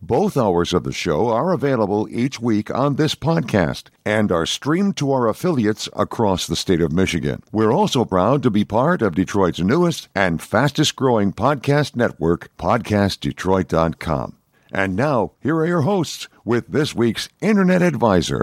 Both hours of the show are available each week on this podcast and are streamed to our affiliates across the state of Michigan. We're also proud to be part of Detroit's newest and fastest growing podcast network, PodcastDetroit.com. And now, here are your hosts with this week's Internet Advisor.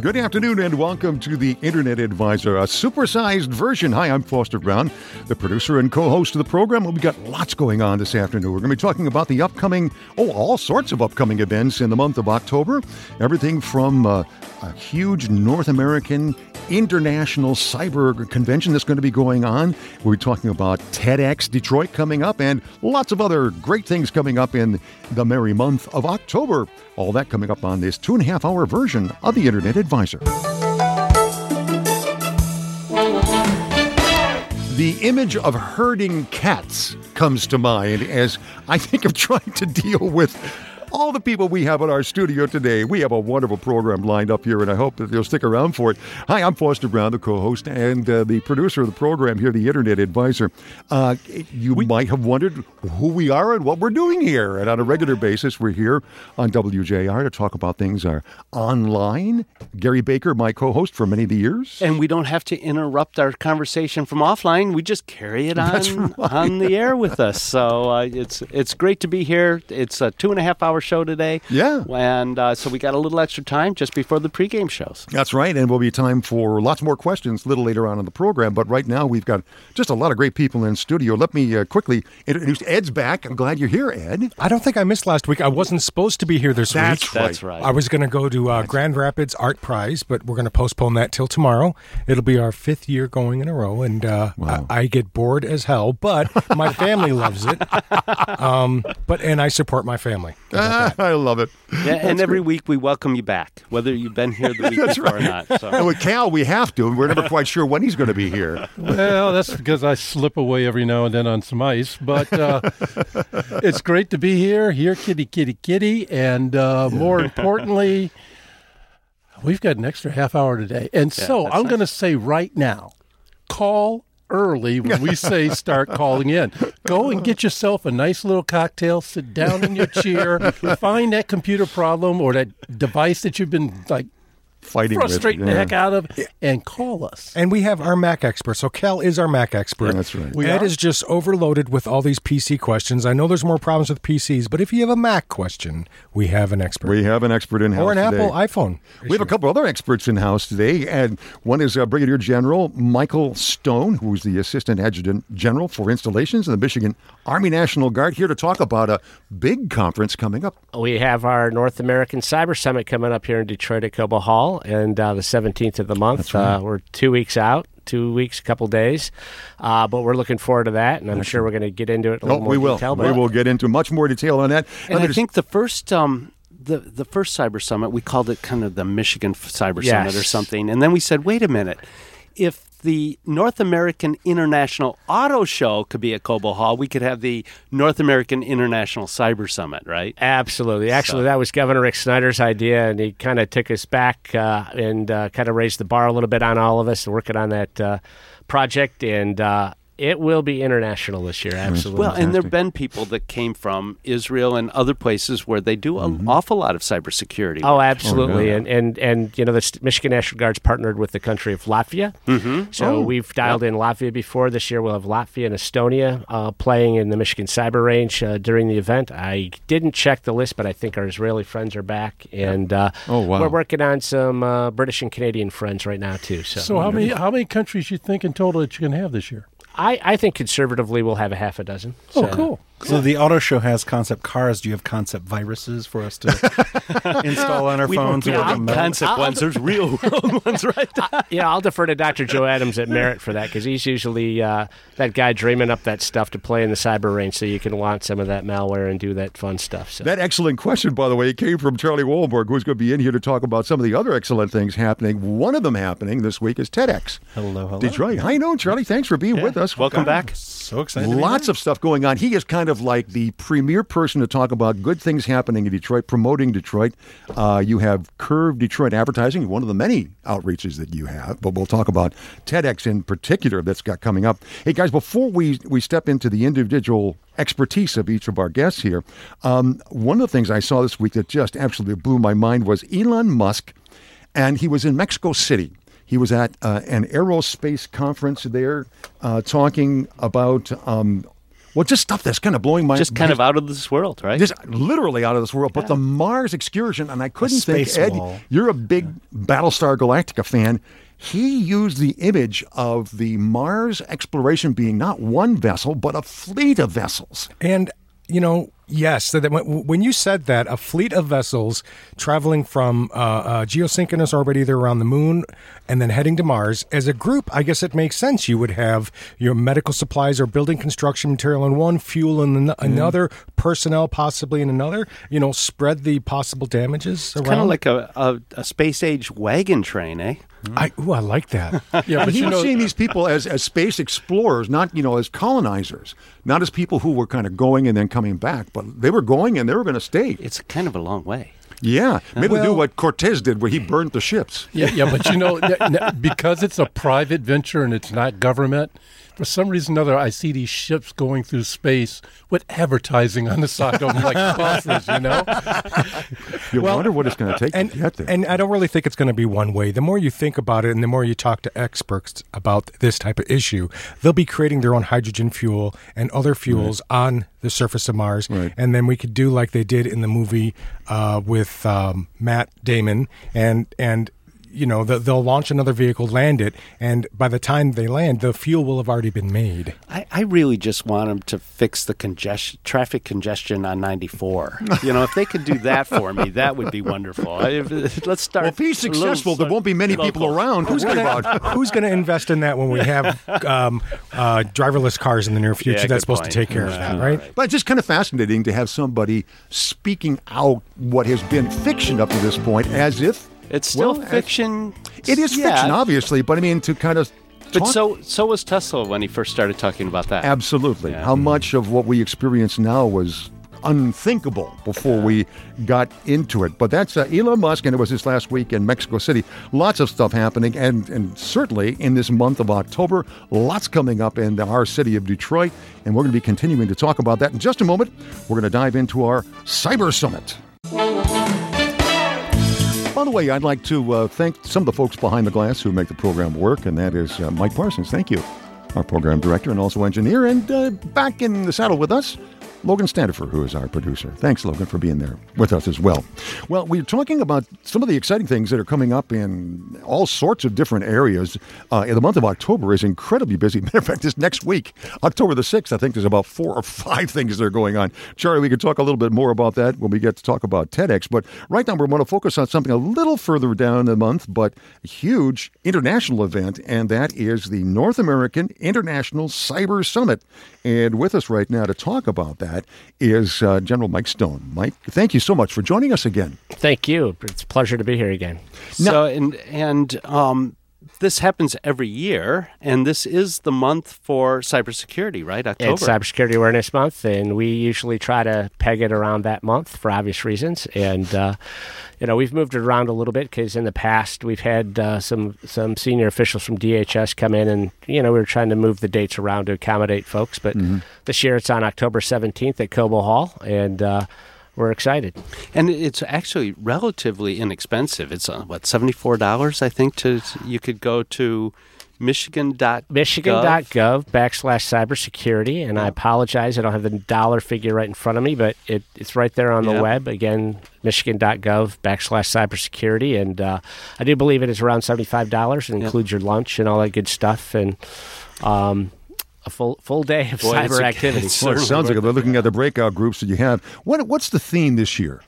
Good afternoon and welcome to the Internet Advisor, a supersized version. Hi, I'm Foster Brown, the producer and co host of the program. Well, we got lots going on this afternoon. We're going to be talking about the upcoming, oh, all sorts of upcoming events in the month of October. Everything from uh, a huge North American international cyber convention that's going to be going on. We're talking about TEDx Detroit coming up and lots of other great things coming up in the merry month of October. All that coming up on this two and a half hour version of the Internet Advisor. The image of herding cats comes to mind as I think of trying to deal with all the people we have in our studio today. We have a wonderful program lined up here, and I hope that you'll stick around for it. Hi, I'm Foster Brown, the co host and uh, the producer of the program here, the Internet Advisor. Uh, you we, might have wondered who we are and what we're doing here. And on a regular basis, we're here on WJR to talk about things are online. Gary Baker, my co host for many of the years. And we don't have to interrupt our conversation from offline. We just carry it on, right. on the air with us. So uh, it's, it's great to be here. It's a two and a half hour show today. Yeah. And uh, so we got a little extra time just before the pregame shows. That's right. And we'll be time for lots more questions a little later on in the program. But right now, we've got just a lot of great people in studio. Let me uh, quickly introduce Ed's back. I'm glad you're here, Ed. I don't think I missed last week. I wasn't supposed to be here this That's week. right. That's right. I was going to go to uh, Grand Rapids Art Prize, but we're going to postpone that till tomorrow. It'll be our fifth year going in a row, and uh, Wow. I, I get bored as hell. But my family loves it. Um, but and I support my family. I love it. Yeah, and every week we welcome you back, whether you've been here the week before or not. And with Cal, we have to. and We're never quite sure when he's going to be here. Well, that's because I slip away every now and then on some ice. But uh, it's great to be here. Here, kitty, kitty, kitty. And uh, more importantly, we've got an extra half hour today. And so I'm nice. going to say right now call early when we say start calling in. Go and get yourself a nice little cocktail, sit down in your chair, find that computer problem or that device that you've been like Fighting frustrating with the yeah. heck out of, and call us. And we have our Mac expert. So Cal is our Mac expert. That's right. We Ed are? is just overloaded with all these PC questions. I know there's more problems with PCs, but if you have a Mac question, we have an expert. We have an expert in house or an today. Apple iPhone. We have a couple other experts in house today, and one is uh, Brigadier General Michael Stone, who's the Assistant Adjutant General for Installations in the Michigan Army National Guard, here to talk about a big conference coming up. We have our North American Cyber Summit coming up here in Detroit at Cobo Hall, and uh, the 17th of the month. Uh, we're two weeks out, two weeks, a couple days, uh, but we're looking forward to that, and I'm sure we're going to get into it a Oh, little more we will. detail. We will get into much more detail on that. And Let me I just- think the first um, the the first cyber summit we called it kind of the Michigan Cyber Yes. Summit or something, and then we said, wait a minute, if the North American International Auto Show could be at Cobo Hall, we could have the North American International Cyber Summit, right? Absolutely. Actually, that was Governor Rick Snyder's idea, and he kind of took us back uh, and uh, kind of raised the bar a little bit on all of us and working on that uh, project. And uh, It will be international this year, absolutely. Well, and there have been people that came from Israel and other places where they do an awful lot of cybersecurity. Oh, absolutely, and and and you know the Michigan National Guard's partnered with the country of Latvia, mm-hmm. so Oh, we've dialed in Latvia before. This year we'll have Latvia and Estonia uh, playing in the Michigan Cyber Range uh, during the event. I didn't check the list, but I think our Israeli friends are back, and uh, Oh, wow. we're working on some uh, British and Canadian friends right now too. So, So how many how many countries you think in total that you can have this year? I, I think conservatively we'll have a half a dozen. Oh, So- cool. So the auto show has concept cars. Do you have concept viruses for us to install on our phones? we or don't work have on those? concept ones. There's real world ones, right? Yeah, I'll defer to Dr. Joe Adams at Merit for that because he's usually uh, that guy dreaming up that stuff to play in the cyber range so you can launch some of that malware and do that fun stuff. So. That excellent question, by the way, came from Charlie Wollborg, who's going to be in here to talk about some of the other excellent things happening. One of them happening this week is TEDx. Hello, hello. Detroit. How you doing, Charlie? Thanks for being with us. Welcome back. So excited. to be Lots here. of stuff going on. He is kind of like the premier person to talk about good things happening in Detroit, promoting Detroit. Uh, you have Curve Detroit Advertising, one of the many outreaches that you have, but we'll talk about TEDx in particular that's got coming up. Hey, guys, before we, we step into the individual expertise of each of our guests here, um, one of the things I saw this week that just absolutely blew my mind was Elon Musk, and he was in Mexico City. He was at uh, an aerospace conference there, uh, talking about um, well, just stuff that's kind of blowing my Just kind of out of this world, right? just literally out of this world. But the Mars excursion, and I couldn't think, Ed, wall. you're a big Battlestar Galactica fan. He used the image of the Mars exploration being not one vessel, but a fleet of vessels. And you know, yes, so that when, you said that, a fleet of vessels traveling from uh, uh, geosynchronous orbit either around the moon and then heading to Mars, as a group, I guess it makes sense. You would have your medical supplies or building construction material in one, fuel in an- another, personnel possibly in another. You know, spread the possible damages around. kind of like a, a, a space age wagon train, eh? I, ooh, I like that. Yeah, but he you was know, seeing uh, these people as, as space explorers, not you know as colonizers, not as people who were kind of going and then coming back, but they were going and they were going to stay. It's kind of a long way. Yeah, maybe do what Cortez did, where he burned the ships. Yeah, yeah, but you know, n- n- because it's a private venture and it's not government, for some reason or other, I see these ships going through space with advertising on the side of them like buses, you know? You wonder what it's going to take and, to get there. and I don't really think it's going to be one way. The more you think about it and the more you talk to experts about this type of issue, they'll be creating their own hydrogen fuel and other fuels on the surface of Mars. Right. And then we could do like they did in the movie uh, with um, Matt Damon and and you know the, they'll launch another vehicle, land it, and by the time they land, the fuel will have already been made. I, I really just want them to fix the congestion, traffic congestion on 94. you know, if they could do that for me, that would be wonderful. I, let's start. well, if he's a successful, there won't be many people around to worry about. Who's going to invest in that when we have um, uh, driverless cars in the near future? Yeah, That's supposed point. to take care of that, right? right. But it's just kind of fascinating to have somebody speaking out what has been fiction up to this point, as if It's still Well, fiction. it is Yeah, fiction, obviously. But I mean, to kind of But talk- so so was Tesla when he first started talking about that. absolutely, Yeah. how much of what we experience now was unthinkable before we got into it. But that's uh, Elon Musk, and it was this last week in Mexico City. Lots of stuff happening, and and certainly in this month of October, lots coming up in our city of Detroit, and we're going to be continuing to talk about that in just a moment. We're going to dive into our Cyber Summit. By the way, I'd like to uh, thank some of the folks behind the glass who make the program work, and that is uh, Mike Parsons. Thank you, our program director and also engineer. And uh, back in the saddle with us, Logan Standifer, who is our producer. Thanks, Logan, for being there with us as well. Well, we're talking about some of the exciting things that are coming up in all sorts of different areas. Uh, in the month of October is incredibly busy. Matter of fact, this next week, October the 6th, I think there's about four or five things that are going on. Charlie, we could talk a little bit more about that when we get to talk about TEDx. But right now, we want to focus on something a little further down the month, but a huge international event, and that is the North American International Cyber Summit. And with us right now to talk about that is uh, General Mike Stone. Mike, thank you so much for joining us again. Thank you. It's a pleasure to be here again. So and and um, this happens every year, and this is the month for cybersecurity, right? October. It's Cybersecurity Awareness Month, and we usually try to peg it around that month for obvious reasons. And uh, you know, we've moved it around a little bit because in the past we've had uh, some some senior officials from DHS come in, and you know, we were trying to move the dates around to accommodate folks. But this year it's on October 17th at Cobo Hall, and uh, we're excited. and it's actually relatively inexpensive. It's uh, what seventy four dollars, I think. To you could go to Michigan.gov. Michigan.gov backslash cybersecurity. And I apologize, I don't have the dollar figure right in front of me, but it, it's right there on the Yeah. web. Again, Michigan.gov backslash cybersecurity. And uh, I do believe it is around $75. It Yeah. includes your lunch and all that good stuff. And um, a full full day of Boy, cyber activity. it's Well, it sounds like worth it. Looking at the breakout groups that you have, what what's the theme this year?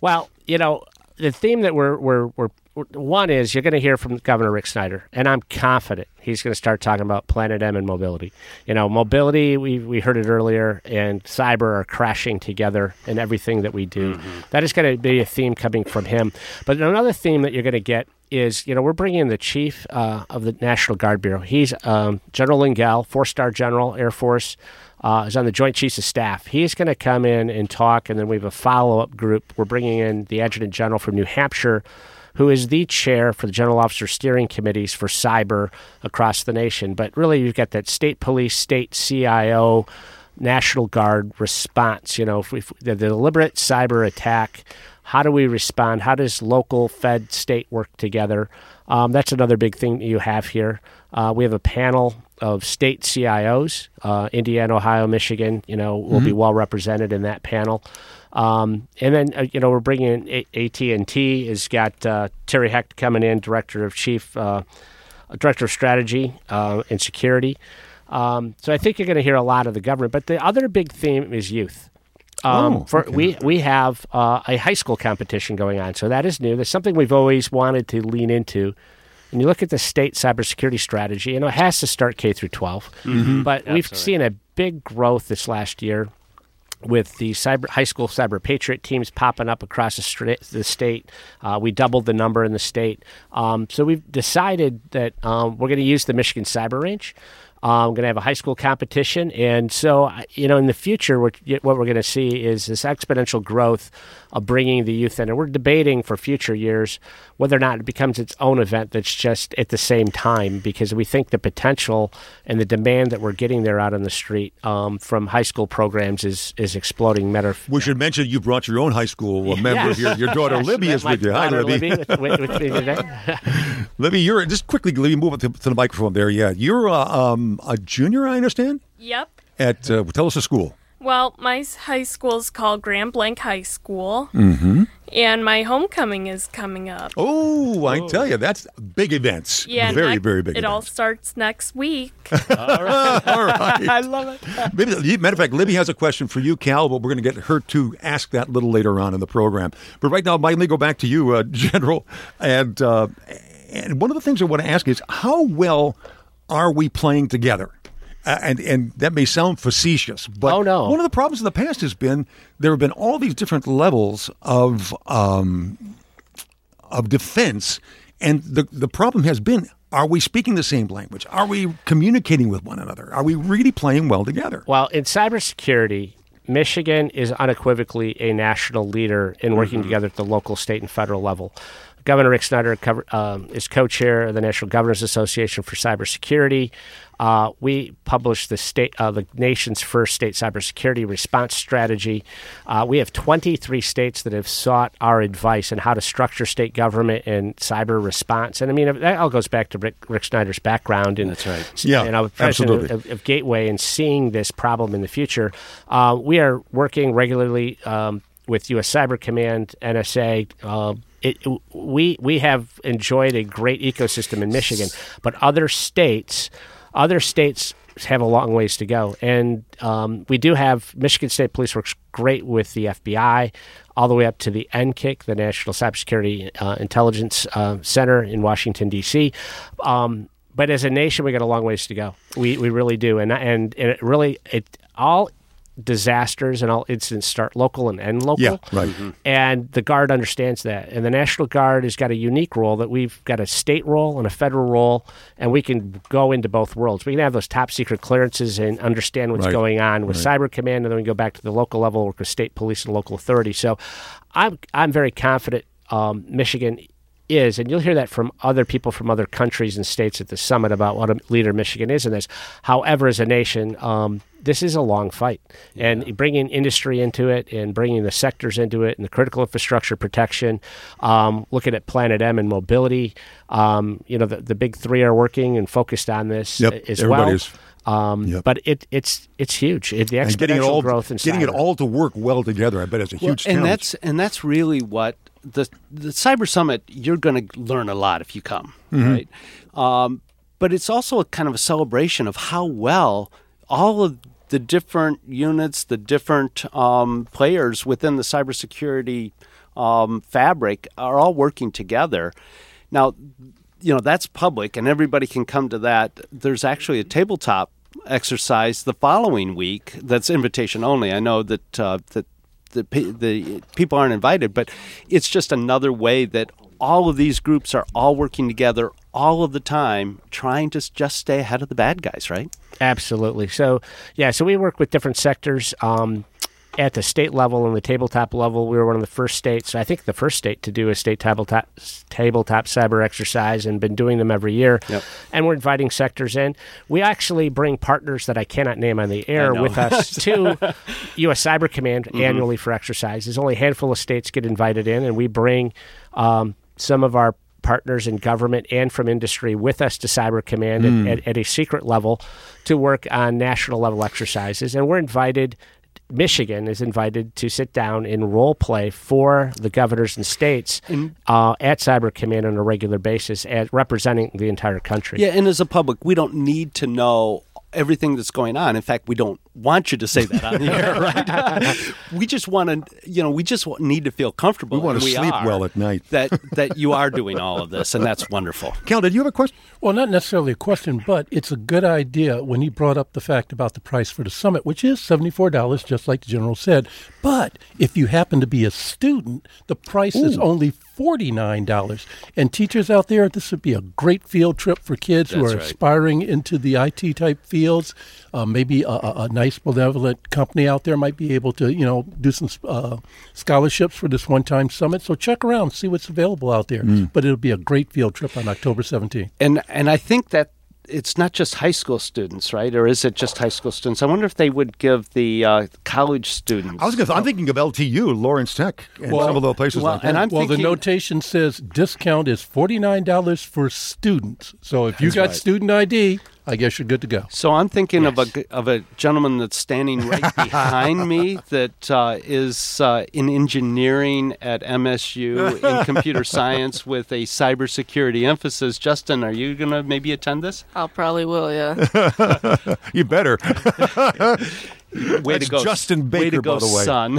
Well, you know, the theme that we're we're we're one is you're going to hear from Governor Rick Snyder, and I'm confident he's going to start talking about Planet M and mobility. You know, mobility we we heard it earlier, and cyber are crashing together in everything that we do. That is going to be a theme coming from him. But another theme that you're going to get is you know we're bringing in the chief uh, of the National Guard Bureau. He's um, General Lengyel, four star general, Air Force. Uh, is on the Joint Chiefs of Staff. He's going to come in and talk, and then we have a follow up group. We're bringing in the Adjutant General from New Hampshire, who is the chair for the General Officer Steering Committees for cyber across the nation. But really, you've got that state police, state CIO, National Guard response. You know, if if the deliberate cyber attack, how do we respond? How does local, Fed, state work together? Um, that's another big thing that you have here. Uh, we have a panel of state CIOs, uh, Indiana, Ohio, Michigan. You know, will be well represented in that panel. Um, and then uh, you know we're bringing in AT and T has got uh, Terry Hecht coming in, director of chief, uh, director of strategy uh, and security. Um, so I think you're going to hear a lot of the government. But the other big theme is youth. Um, Oh, for, We we have uh, a high school competition going on, so that is new. That's something we've always wanted to lean into. And you look at the state cybersecurity strategy, you know, it has to start K through 12. But we've seen a big growth this last year with the cyber high school cyber patriot teams popping up across the, stra- the state. Uh, we doubled the number in the state. Um, so we've decided that um, we're going to use the Michigan Cyber Range. Uh, we're going to have a high school competition, and so you know, in the future, what we're going to see is this exponential growth of bringing the youth in, and we're debating for future years whether or not it becomes its own event that's just at the same time, because we think the potential and the demand that we're getting there out on the street um, from high school programs is is exploding. Matter We should mention you brought your own high school member here. Your daughter Yes, Libby is my with you. Hi, daughter Libby. Libby with, with, with me today. Libby, you're just quickly. Libby, move up to, to the microphone there. Yeah, you're uh, um, a junior, I understand. Yep. At uh, tell us the school. Well, my high school is called Grand Blanc High School. Mm-hmm. And my homecoming is coming up. Oh, I tell you, that's big events. Yeah, very, nec- very big. It all starts next week. all right, all right. I love it. Maybe, matter of fact, Libby has a question for you, Cal, but we're going to get her to ask that a little later on in the program. But right now, Mike, let me go back to you, uh, General. And uh, and one of the things I want to ask is how well are we playing together? Uh, and and that may sound facetious, but Oh, no. one of the problems in the past has been there have been all these different levels of um, of defense, and the the problem has been: are we speaking the same language? Are we communicating with one another? Are we really playing well together? Well, in cybersecurity, Michigan is unequivocally a national leader in working together at the local, state, and federal level. Governor Rick Snyder um, is co-chair of the National Governors Association for Cybersecurity. Uh, we published the state, uh, the nation's first state cybersecurity response strategy. Uh, we have 23 states that have sought our advice on how to structure state government and cyber response. And I mean, that all goes back to Rick, Rick Snyder's background. And That's right. Yeah, you know, president absolutely. of, of Gateway and seeing this problem in the future. Uh, we are working regularly um, with U.S. Cyber Command, NSA. Uh, it, we we have enjoyed a great ecosystem in Michigan, but other states, other states have a long ways to go. And um, we do have Michigan State Police works great with the FBI, all the way up to the NCIC, the National Cybersecurity uh, Intelligence uh, Center in Washington D.C. Um, but as a nation, we got a long ways to go. We we really do, and and, and it really it all disasters and all incidents start local and end local. Yeah, right. And the Guard understands that. And the National Guard has got a unique role that we've got a state role and a federal role, and we can go into both worlds. We can have those top secret clearances and understand what's Right. going on with Cyber Command, and then we go back to the local level, work with state police and local authority. So I'm, I'm very confident um, Michigan is, and you'll hear that from other people from other countries and states at the summit about what a leader Michigan is in this. However, as a nation, um, this is a long fight, and bringing industry into it, and bringing the sectors into it, and the critical infrastructure protection, um, looking at Planet M and mobility. Um, you know, the, the big three are working and focused on this Yep, as everybody well. is. Um, Yep. But it, it's it's huge. It, the And getting it exponential all growth in getting it all to work well together. I bet it's a Well, huge and challenge. that's and that's really what the the cyber summit. You're going to learn a lot if you come, right? Um, but it's also a kind of a celebration of how well all of the different units, the different um, players within the cybersecurity um, fabric are all working together. Now, you know that's public, and everybody can come to that. There's actually a tabletop exercise the following week that's invitation only. I know that uh, that the the people aren't invited, but it's just another way that all of these groups are all working together all of the time, trying to just stay ahead of the bad guys, right? Absolutely. So, yeah, so we work with different sectors. Um, at the state level and the tabletop level, we were one of the first states, I think the first state to do a state tabletop tabletop cyber exercise and been doing them every year. Yep. And we're inviting sectors in. We actually bring partners that I cannot name on the air with us to U.S. Cyber Command annually for exercises. Only a handful of states get invited in, and we bring um, some of our partners in government and from industry with us to Cyber Command at, at, at a secret level to work on national level exercises. And we're invited. Michigan is invited to sit down and role play for the governors and states uh, at Cyber Command on a regular basis, as representing the entire country. Yeah, and as a public, we don't need to know everything that's going on. In fact, we don't want you to say that on the air, right? we just want to, you know, we just need to feel comfortable. We wanna and sleep are, well at night. that that you are doing all of this, and that's wonderful. Cal, did you have a question? Well, not necessarily a question, but it's a good idea when he brought up the fact about the price for the summit, which is $74, just like the general said. But if you happen to be a student, the price is only $49. And teachers out there, this would be a great field trip for kids who are right. aspiring into the IT type fields. Uh, maybe a, a, a nice benevolent company out there might be able to, you know, do some uh, scholarships for this one-time summit. So check around, see what's available out there. But it'll be a great field trip on October 17th. And and I think that it's not just high school students, right? Or is it just high school students? I wonder if they would give the uh, college students. I was gonna, I'm thinking of LTU, Lawrence Tech, and Well- some of those places well, like that. and I'm well, thinking, the notation says discount is forty nine dollars for students. So if you got right. student ID, I guess you're good to go. So I'm thinking of a g- of a gentleman that's standing right behind me that uh, is uh, in engineering at MSU in computer science with a cybersecurity emphasis. Justin, are you going to maybe attend this? I'll probably will, yeah. you better. Way That's to go, Justin Way to go, by the way. son.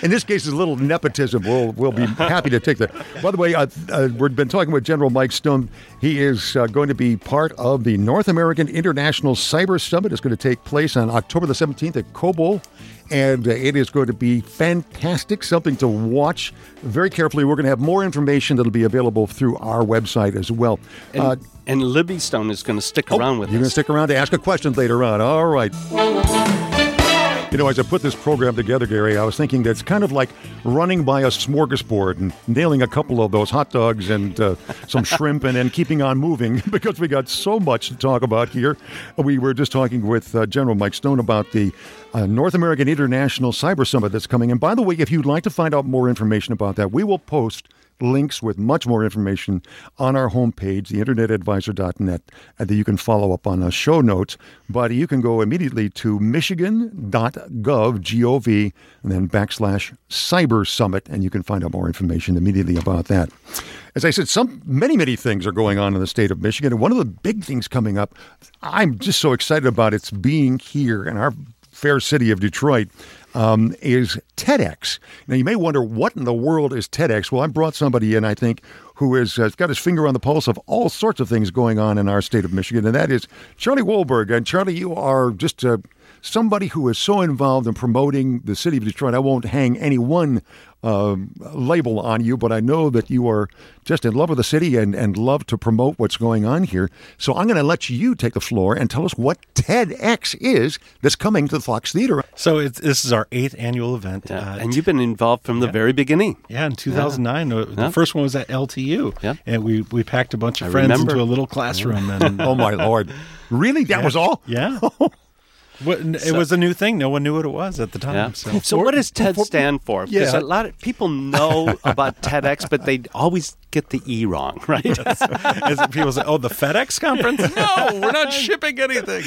In this case, it's a little nepotism. We'll, we'll be happy to take that. By the way, uh, uh, we've been talking with General Mike Stone. He is uh, going to be part of the North American International Cyber Summit. It's going to take place on October the 17th at Cobo. And uh, it is going to be fantastic, something to watch very carefully. We're going to have more information that'll be available through our website as well. and, Uh, and Libby Stone is going to stick around with us. you're going to stick around to ask a question later on. All right. You know, as I put this program together, Gary, I was thinking that it's kind of like running by a smorgasbord and nailing a couple of those hot dogs and uh, some shrimp and then keeping on moving because we got so much to talk about here. We were just talking with uh, General Mike Stone about the uh, North American International Cyber Summit that's coming. And by the way, if you'd like to find out more information about that, we will post links with much more information on our homepage, the internetadvisor.net, and uh, that you can follow up on the show notes. But you can go immediately to michigan.gov, G-O-V, and then backslash cyber summit, and you can find out more information immediately about that. As I said, some many, many things are going on in the state of Michigan, and one of the big things coming up, I'm just so excited about it's being here in our fair city of Detroit um, is TEDx. Now, you may wonder what in the world is TEDx. Well, I brought somebody in, I think, who has uh, got his finger on the pulse of all sorts of things going on in our state of Michigan, and that is Charlie Wollborg. And Charlie, you are just uh, somebody who is so involved in promoting the city of Detroit. I won't hang any one uh, label on you, but I know that you are just in love with the city and, and love to promote what's going on here. So I'm going to let you take the floor and tell us what TEDx is that's coming to the Fox Theater. So it's, this is our eighth annual event. Yeah. Uh, and you've been involved from the very beginning. Yeah, in 2009, uh, the Yeah. first one was at LTU, Yeah. and we we packed a bunch of I friends remember. into a little classroom, and Oh, my Lord. Really? That was all? yeah, What- it was a new thing. No one knew what it was at the time. Yeah. So, So, what does TED stand for? Because Yeah. a lot of people know about TEDx, but they always get the E wrong, right? As people say, "Oh, the FedEx conference? No, we're not shipping anything."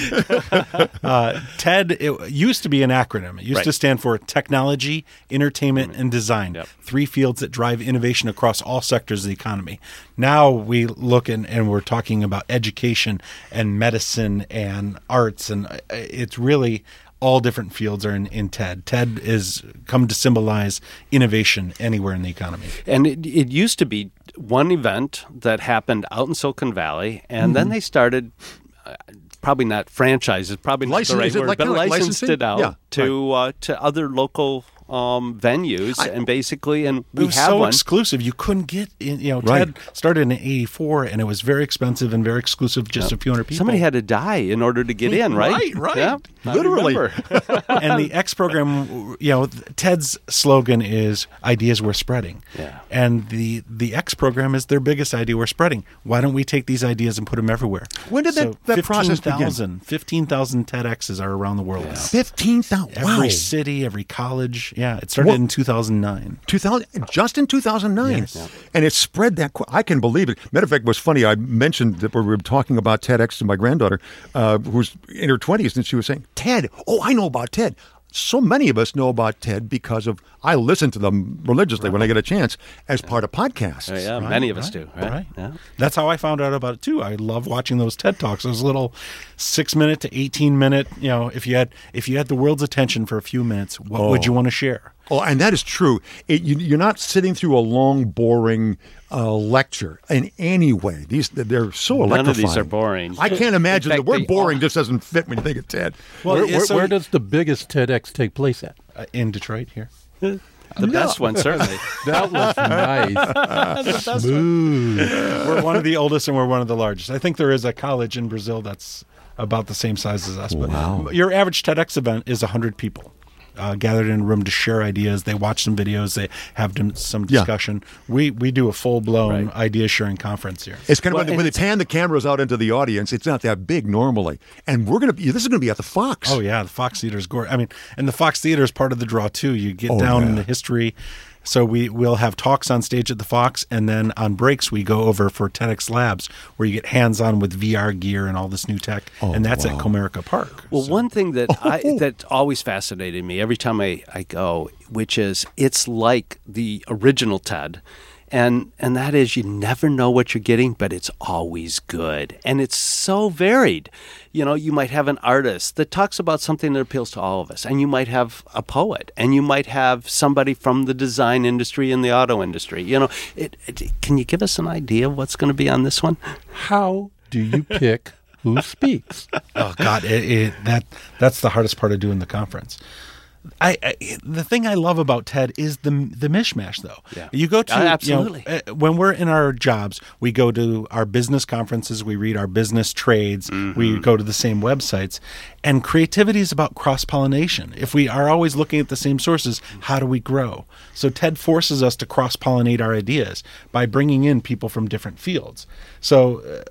uh, TED it used to be an acronym. It used Right. to stand for Technology, Entertainment, and Design. Yep. Three fields that drive innovation across all sectors of the economy. Now we look and, and we're talking about education and medicine and arts, and uh, it's really all different fields are in, in TED. TED is come to symbolize innovation anywhere in the economy. And it, it used to be one event that happened out in Silicon Valley, and then they started. Uh, Probably not franchises, probably not License- the right word, like but like licensed it out Yeah, to uh, to other local um, venues, and basically, and It we was have so one. exclusive. You couldn't get in. You know, Right. TED started in '84, and it was very expensive and very exclusive, just a few hundred people. Somebody had to die in order to get in, right? Right, right. Yeah, Literally. and the X program, you know, Ted's slogan is "Ideas we're spreading." Yeah. And the the X program is their biggest idea we're spreading. Why don't we take these ideas and put them everywhere? When did that- that process begin? 15,000 15,000 TEDx's are around the world now. 15,000. Wow. Every city, every college. Yeah, it started What- in 2009. 2000, just in 2009. And it spread that. I can believe it. Matter of fact, it was funny. I mentioned that we were talking about TEDx to my granddaughter, uh, who's in her 20s, and she was saying, TED. Oh, I know about TED. So many of us know about TED because of, I listen to them religiously when I get a chance as part of podcasts. Oh, yeah, Right, many of us right, do, right? right. Yeah. That's how I found out about it too. I love watching those TED talks. Those little six minute to eighteen minute. You know, if you had if you had the world's attention for a few minutes, what would oh. you want to share? Oh, and that is true. It, you, you're not sitting through a long, boring uh, lecture in any way. These they're so None electrifying. of these are boring. I can't imagine In the fact, word boring all- just doesn't fit when you think of TED. Well, where, where, so- where does the biggest TEDx take place at? Uh, in Detroit here. The best one, certainly. That was nice. Smooth. we're one of the oldest and we're one of the largest. I think there is a college in Brazil that's about the same size as us. But your average TEDx event is 100 people. Uh, gathered in a room to share ideas. They watch some videos. They have dem- some Yeah. discussion. We we do a full blown Right. idea sharing conference here. It's kind of Well, when, they, and when they it's- pan the cameras out into the audience. It's not that big normally, and we're gonna be. This is gonna be at the Fox. Oh yeah, the Fox Theater is gorgeous. I mean, and the Fox Theater is part of the draw too. You get Oh, down in the history. So we will have talks on stage at the Fox, and then on breaks we go over for TEDx Labs, where you get hands on with VR gear and all this new tech, oh, and that's at Comerica Park. Well, one thing that I Oh. that always fascinated me every time I, I go, which is it's like the original TED. And and that is you never know what you're getting, but it's always good. And it's so varied. You know, you might have an artist that talks about something that appeals to all of us, and you might have a poet, and you might have somebody from the design industry and the auto industry. You know, it, it, can you give us an idea of what's going to be on this one? How do you pick who speaks? oh God, it, it, that that's the hardest part of doing the conference. I, I the thing I love about TED is the the mishmash though. Yeah. You go to Uh, you know, absolutely. uh, when we're in our jobs, we go to our business conferences, we read our business trades, Mm-hmm. we go to the same websites, and creativity is about cross pollination. If we are always looking at the same sources, how do we grow? So TED forces us to cross pollinate our ideas by bringing in people from different fields. So. Uh,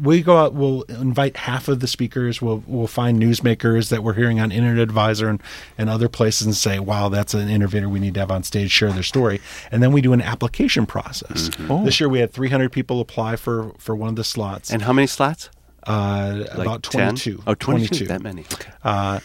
we go out we'll invite half of the speakers we'll we'll find newsmakers that we're hearing on internet advisor and, and other places and say wow that's an innovator we need to have on stage share their story and then we do an application process this year we had 300 people apply for for one of the slots And how many slots? uh, Like about 10? 22 Oh, 22. That many. Okay. uh,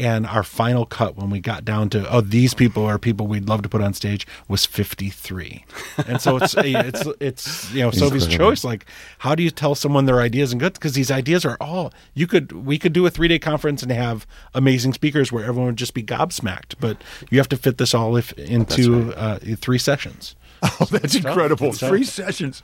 and our final cut when we got down to oh these people are people we'd love to put on stage was 53 and so it's it's it's you know sophie's choice like how do you tell someone their ideas and good? Because these ideas are all you could we could do a three day conference and have amazing speakers where everyone would just be gobsmacked but you have to fit this all if into uh, three sessions Oh, that's incredible. Three sessions.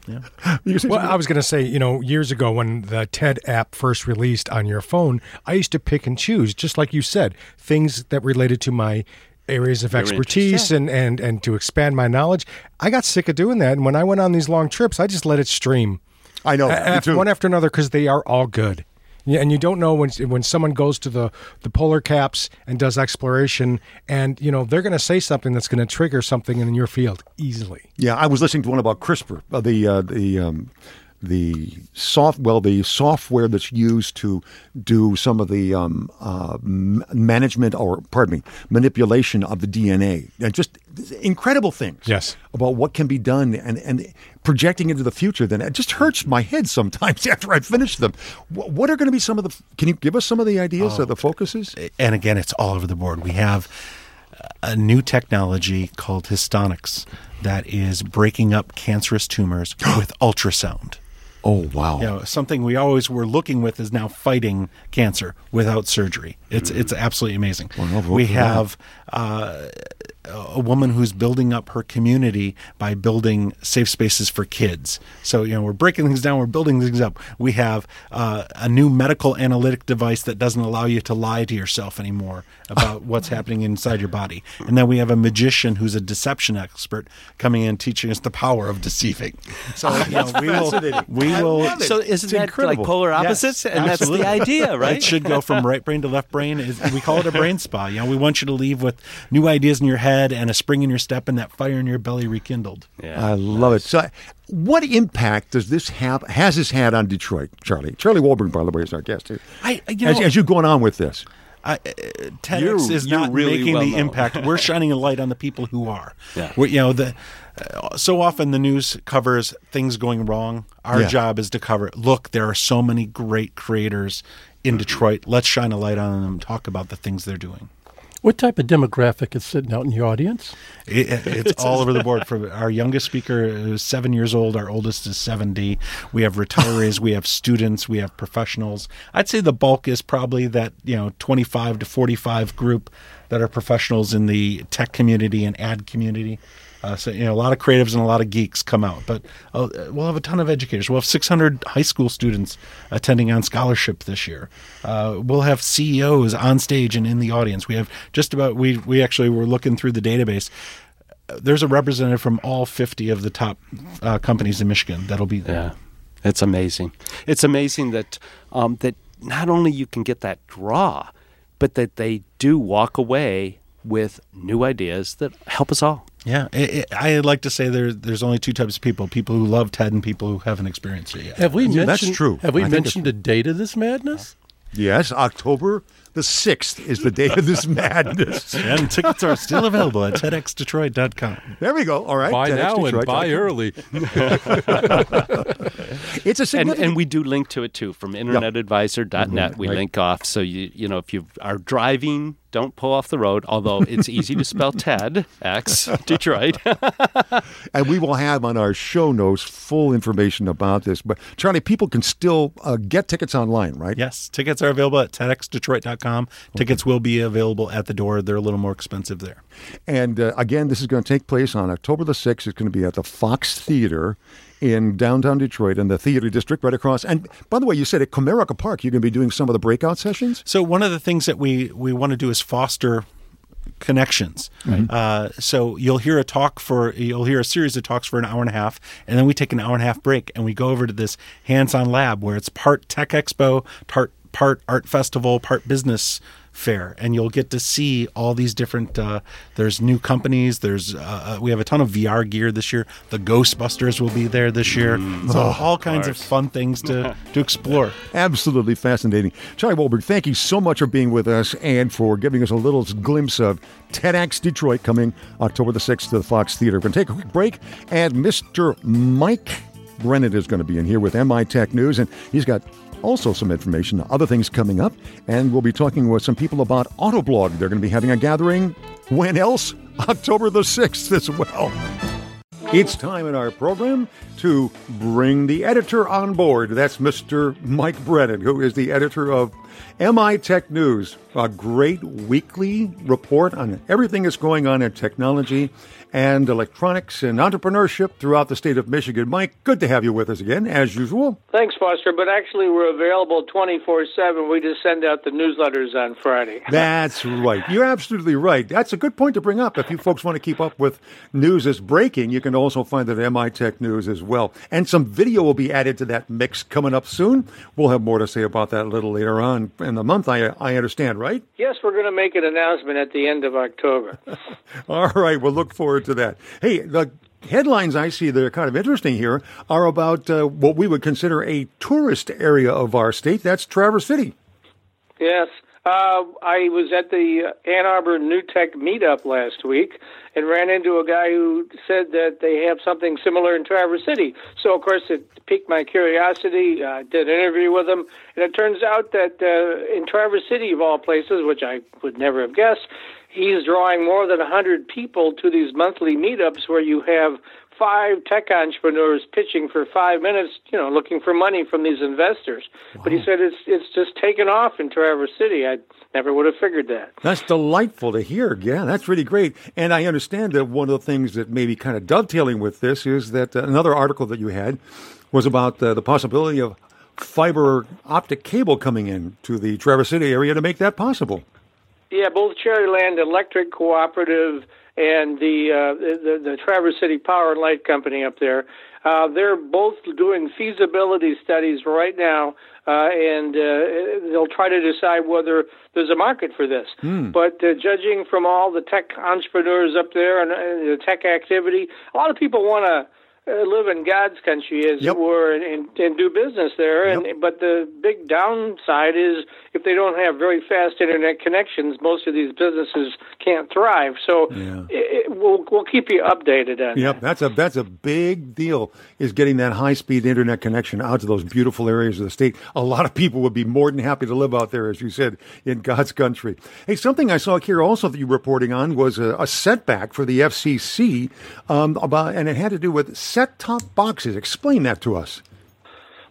You said Well, I was going to say, you know, years ago when the TED app first released on your phone, I used to pick and choose, just like you said, things that related to my areas of expertise and, and, and to expand my knowledge. I got sick of doing that. And when I went on these long trips, I just let it stream. I know. A- me too. one after another because they are all good. And you don't know when when someone goes to the, the polar caps and does exploration, and you know they're going to say something that's going to trigger something in your field easily. Yeah, I was listening to one about CRISPR, uh, the uh, the um, the soft well the software that's used to do some of the um, uh, management or pardon me manipulation of the DNA and just incredible things. Yes. about what can be done and and projecting into the future. Then it just hurts my head sometimes after I finish them. What are going to be some of the? Can you give us some of the ideas of the focuses? and again, it's all over the board. We have a new technology called HistoSonics that is breaking up cancerous tumors with ultrasound. Oh wow! You know, something we always were looking with is now fighting cancer without surgery. It's it's absolutely amazing. Well, I'll we have uh, a woman who's building up her community by building safe spaces for kids. So you know we're breaking things down, we're building things up. We have uh, a new medical analytic device that doesn't allow you to lie to yourself anymore about what's happening inside your body. And then we have a magician who's a deception expert coming in teaching us the power of deceiving. So you know, we will we will So isn't that incredible. like polar Yes, opposites? and that's the idea, right? It should go from right brain to left brain. We call it a brain spa. You know, we want you to leave with new ideas in your head and a spring in your step and that fire in your belly rekindled. Yeah, I love it. So, what impact does this have? Has this had on Detroit, Charlie? Charlie Wollborg, by the way, is our guest here. I- you as, know- as you're going on with this, I, uh, TEDx You're- is not really making well the known. impact. We're shining a light on the people who are. Yeah. We- you know, the uh, so often the news covers things going wrong. Our Yeah. job is to cover. Look, there are so many great creators in Detroit. Let's shine a light on them. Talk about the things they're doing. What type of demographic is sitting out in the audience? It, it's all over the board. For our youngest speaker is seven years old. Our oldest is seventy. We have retirees. we have students. We have professionals. I'd say the bulk is probably that you know twenty-five to forty-five group that are professionals in the tech community and ad community. Uh, so you know, a lot of creatives and a lot of geeks come out, but uh, we'll have a ton of educators. We'll have 600 high school students attending on scholarship this year. Uh, we'll have CEOs on stage and in the audience. We have just about we we actually were looking through the database. There's a representative from all 50 of the top uh, companies in Michigan that'll be there. Yeah, it's amazing. It's amazing that um, that not only you can get that draw, but that they do walk away with new ideas that help us all. Yeah, it, it, I like to say there, there's only two types of people: people who love TED and people who haven't experienced it yet. Have we Yeah, mentioned? that's true. Have we I mentioned the date of this madness? yes, October the sixth is the day of this madness. and tickets are still available at TEDxDetroit.com. There we go. All right, Buy now and buy early. It's a And, significant. and we do link to it too from internetadvisor.net. We right. link off so you you know if you are driving, don't pull off the road. Although it's easy to spell TED X Detroit. and we will have on our show notes full information about this. But Charlie, people can still uh, get tickets online, right? Yes, tickets are available at TEDxDetroit.com. Tickets will be available at the door. They're a little more expensive there. And uh, again, this is going to take place on October the 6th. It's going to be at the Fox Theater in downtown Detroit in the theater district right across. And by the way, you said at Comerica Park, you're going to be doing some of the breakout sessions? So one of the things that we we want to do is foster connections. Uh, so you'll hear a talk for you'll hear a series of talks for an hour and a half, and then we take an hour and a half break, and we go over to this hands-on lab where it's part tech expo, part part art festival, part business fair, and you'll get to see all these different. Uh, there's new companies. There's uh, uh, we have a ton of VR gear this year. The Ghostbusters will be there this year. so all kinds of fun things to to explore. Absolutely fascinating. Charlie Wollborg, thank you so much for being with us and for giving us a little glimpse of TEDx Detroit coming October the 6th to the Fox Theater. We're going to take a quick break, and Mr. Mike Brennan is going to be in here with MI Tech News, and he's got also some information, other things coming up, and we'll be talking with some people about Autoblog. They're going to be having a gathering. When else? October the 6th as well. It's time in our program to bring the editor on board. That's Mr. Mike Brennan, who is the editor of MI Tech News, a great weekly report on everything that's going on in technology and electronics and entrepreneurship throughout the state of Michigan. Mike, good to have you with us again, as usual. Thanks, Foster. But actually, we're available 24 7. We just send out the newsletters on Friday. That's right. You're absolutely right. That's a good point to bring up. If you folks want to keep up with news as breaking, you can also find it at MI Tech News as well. And some video will be added to that mix coming up soon. We'll have more to say about that a little later on in the month, I, I understand, right? Yes, we're going to make an announcement at the end of October. All right. We'll look forward to that. Hey, the headlines I see that are kind of interesting here are about uh, what we would consider a tourist area of our state. That's Traverse City. Yes. Uh, I was at the Ann Arbor New Tech meetup last week and ran into a guy who said that they have something similar in Traverse City. So, of course, it piqued my curiosity. I uh, did an interview with him, and it turns out that uh, in Traverse City, of all places, which I would never have guessed, he's drawing more than 100 people to these monthly meetups where you have five tech entrepreneurs pitching for five minutes, you know, looking for money from these investors. Wow. But he said it's it's just taken off in Traverse City. I never would have figured that. That's delightful to hear. Yeah, that's really great. And I understand that one of the things that maybe kind of dovetailing with this is that uh, another article that you had was about uh, the possibility of fiber optic cable coming in to the Traverse City area to make that possible. Yeah, both Cherryland Electric Cooperative and the, uh, the the Traverse City Power and Light Company up there. Uh, they're both doing feasibility studies right now, uh, and uh, they'll try to decide whether there's a market for this. Mm. But uh, judging from all the tech entrepreneurs up there and, and the tech activity, a lot of people want to uh, live in God's country, as yep. it were, and, and, and do business there. Yep. And but the big downside is if they don't have very fast internet connections, most of these businesses can't thrive. So yeah. it, it, we'll we'll keep you updated on. Yep, that. that's a that's a big deal. Is getting that high speed internet connection out to those beautiful areas of the state. A lot of people would be more than happy to live out there, as you said, in God's country. Hey, something I saw here also that you were reporting on was a, a setback for the FCC um, about, and it had to do with set top boxes. Explain that to us.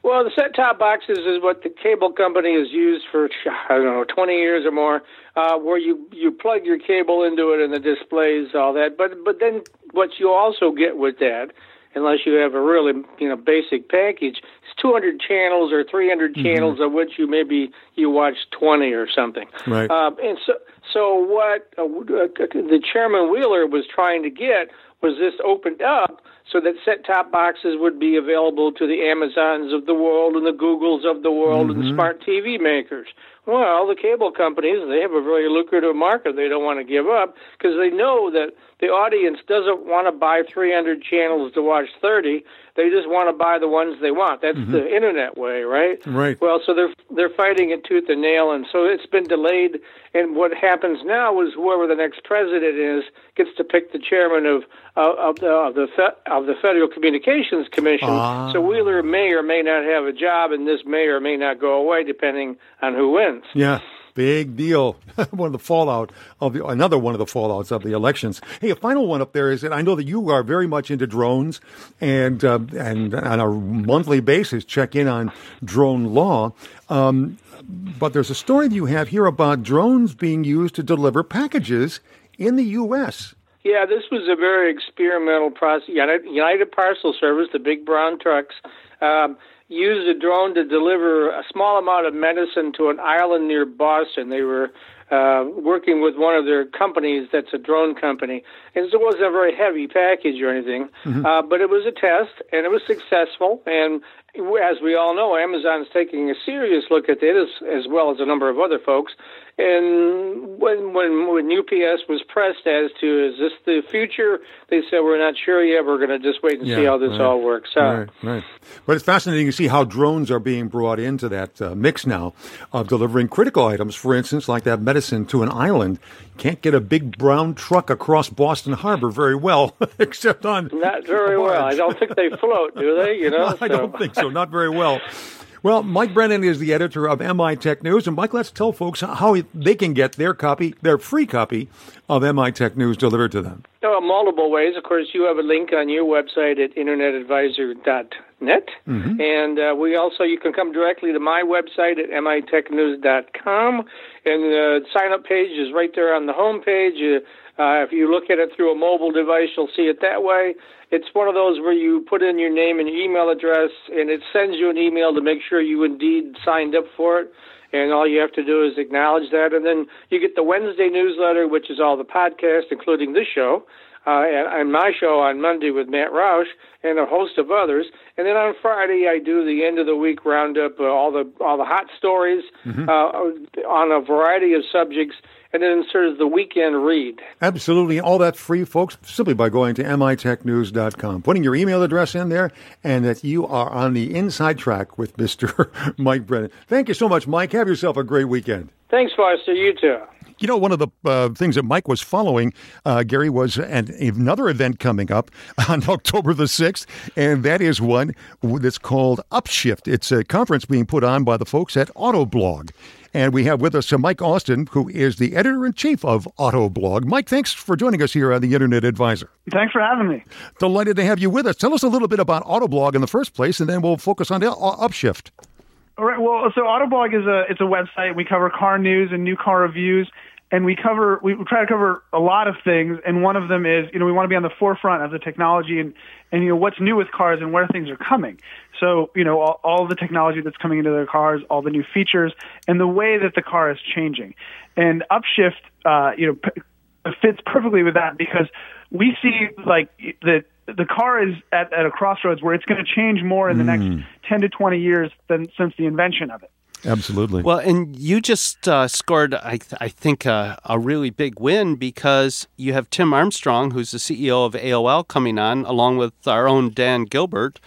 Well, the set top boxes is what the cable company has used for I don't know twenty years or more, uh, where you you plug your cable into it and the displays all that. But but then what you also get with that, unless you have a really you know basic package, is 200 channels or 300 mm-hmm. channels of which you maybe you watch 20 or something. Right. Um, and so so what uh, the chairman Wheeler was trying to get was this opened up so that set-top boxes would be available to the Amazons of the world and the Googles of the world mm-hmm. and the mm-hmm. smart TV makers. Well, the cable companies, they have a very lucrative market they don't want to give up because they know that the audience doesn't want to buy 300 channels to watch 30. They just want to buy the ones they want. That's mm-hmm. the internet way, right? Right. Well, so they're they're fighting it tooth and nail, and so it's been delayed. And what happens now is whoever the next president is gets to pick the chairman of of the of the, of the Federal Communications Commission. Ah. So Wheeler may or may not have a job, and this may or may not go away depending on who wins. Yeah. Big deal. one of the fallout of the, another one of the fallouts of the elections. Hey, a final one up there is that I know that you are very much into drones and uh, and on a monthly basis check in on drone law. Um, but there's a story that you have here about drones being used to deliver packages in the U.S. Yeah, this was a very experimental process. United Parcel Service, the big brown trucks. Um, used a drone to deliver a small amount of medicine to an island near Boston. They were uh, working with one of their companies that's a drone company. And so it wasn't a very heavy package or anything, mm-hmm. uh, but it was a test and it was successful. And as we all know, Amazon's taking a serious look at it as, as well as a number of other folks. And when, when when UPS was pressed as to is this the future, they said we're not sure yet. We're going to just wait and yeah, see how this right. all works out. Right, right. But it's fascinating to see how drones are being brought into that uh, mix now of delivering critical items. For instance, like that medicine to an island. Can't get a big brown truck across Boston Harbor very well, except on not very well. I don't think they float, do they? You know, I don't think so. Not very well. Well, Mike Brennan is the editor of MI Tech News. And Mike, let's tell folks how they can get their copy, their free copy of MI Tech News delivered to them. Multiple ways. Of course, you have a link on your website at internetadvisor.net. Mm-hmm. And uh, we also, you can come directly to my website at mitechnews.com. And the sign up page is right there on the home page. Uh, uh, if you look at it through a mobile device, you'll see it that way. It's one of those where you put in your name and your email address, and it sends you an email to make sure you indeed signed up for it. And all you have to do is acknowledge that, and then you get the Wednesday newsletter, which is all the podcasts, including this show, uh, and, and my show on Monday with Matt Roush and a host of others. And then on Friday, I do the end of the week roundup, uh, all the all the hot stories mm-hmm. uh, on a variety of subjects and then sort of the weekend read. Absolutely. All that free, folks, simply by going to mitechnews.com, putting your email address in there, and that you are on the inside track with Mr. Mike Brennan. Thank you so much, Mike. Have yourself a great weekend. Thanks, Foster. You too. You know, one of the uh, things that Mike was following, uh, Gary, was an, another event coming up on October the 6th, and that is one that's called Upshift. It's a conference being put on by the folks at Autoblog. And we have with us uh, Mike Austin, who is the editor in chief of Autoblog. Mike, thanks for joining us here on the Internet Advisor. Thanks for having me. Delighted to have you with us. Tell us a little bit about Autoblog in the first place, and then we'll focus on the Upshift. All right. Well, so Autoblog is a it's a website. We cover car news and new car reviews and we cover we try to cover a lot of things and one of them is you know we want to be on the forefront of the technology and and you know what's new with cars and where things are coming. So you know all, all the technology that's coming into the cars all the new features and the way that the car is changing. And upshift uh, you know p- fits perfectly with that because we see like that the car is at, at a crossroads where it's going to change more in the mm. next 10 to 20 years than since the invention of it Absolutely. Well, and you just uh, scored, I, th- I think, uh, a really big win because you have Tim Armstrong, who's the CEO of AOL, coming on, along with our own Dan Gilbert.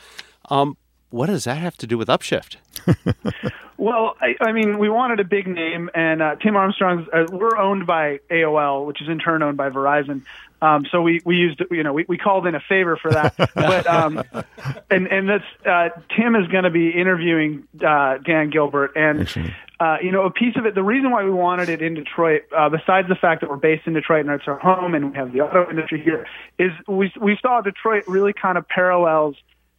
Um, what does that have to do with Upshift? well, I, I, mean, we wanted a big name, and uh, Tim Armstrong's. Uh, we're owned by AOL, which is in turn owned by Verizon. Um, so we, we used, you know, we, we called in a favor for that. but, um, and, and that's, uh, Tim is going to be interviewing, uh, Dan Gilbert. And, uh, you know, a piece of it, the reason why we wanted it in Detroit, uh, besides the fact that we're based in Detroit and it's our home and we have the auto industry here, is we, we saw Detroit really kind of parallels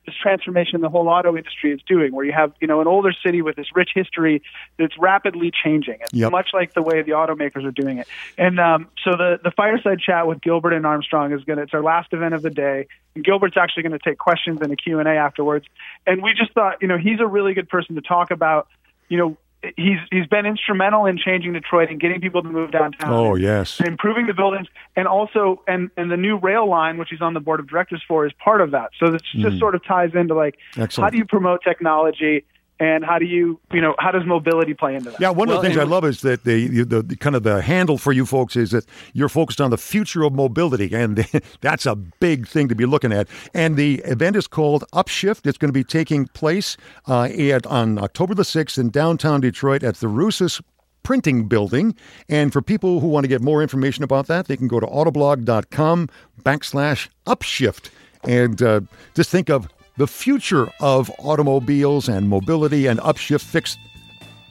this transformation the whole auto industry is doing, where you have you know an older city with this rich history that's rapidly changing, yep. much like the way the automakers are doing it. And um, so the the fireside chat with Gilbert and Armstrong is going to it's our last event of the day. And Gilbert's actually going to take questions in a Q and A afterwards. And we just thought you know he's a really good person to talk about you know he's he's been instrumental in changing Detroit and getting people to move downtown. Oh yes, improving the buildings, and also and and the new rail line, which he's on the board of directors for, is part of that. So this mm. just sort of ties into like Excellent. how do you promote technology and how do you you know how does mobility play into that yeah one well, of the things i love is that the, the, the, kind of the handle for you folks is that you're focused on the future of mobility and that's a big thing to be looking at and the event is called upshift it's going to be taking place uh, at, on october the 6th in downtown detroit at the Rusas printing building. And for people who want to get more information about that, they can go to autoblog.com backslash upshift. And uh, just think of the future of automobiles and mobility and upshift fixed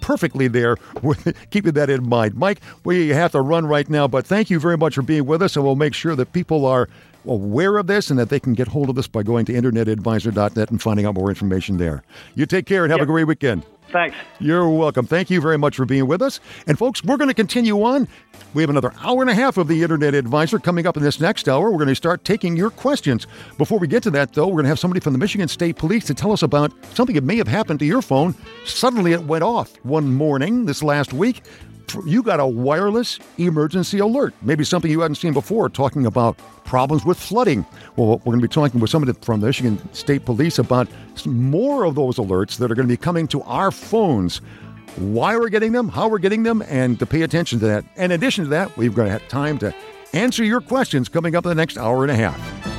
perfectly there with keeping that in mind. Mike, we have to run right now, but thank you very much for being with us, and we'll make sure that people are aware of this and that they can get hold of us by going to internetadvisor.net and finding out more information there. You take care and have yep. a great weekend. Thanks. You're welcome. Thank you very much for being with us. And folks, we're going to continue on. We have another hour and a half of the Internet Advisor coming up in this next hour. We're going to start taking your questions. Before we get to that, though, we're going to have somebody from the Michigan State Police to tell us about something that may have happened to your phone. Suddenly it went off one morning this last week you got a wireless emergency alert. Maybe something you hadn't seen before, talking about problems with flooding. Well, we're going to be talking with somebody from the Michigan State Police about more of those alerts that are going to be coming to our phones. Why we're getting them, how we're getting them, and to pay attention to that. In addition to that, we've got time to answer your questions coming up in the next hour and a half.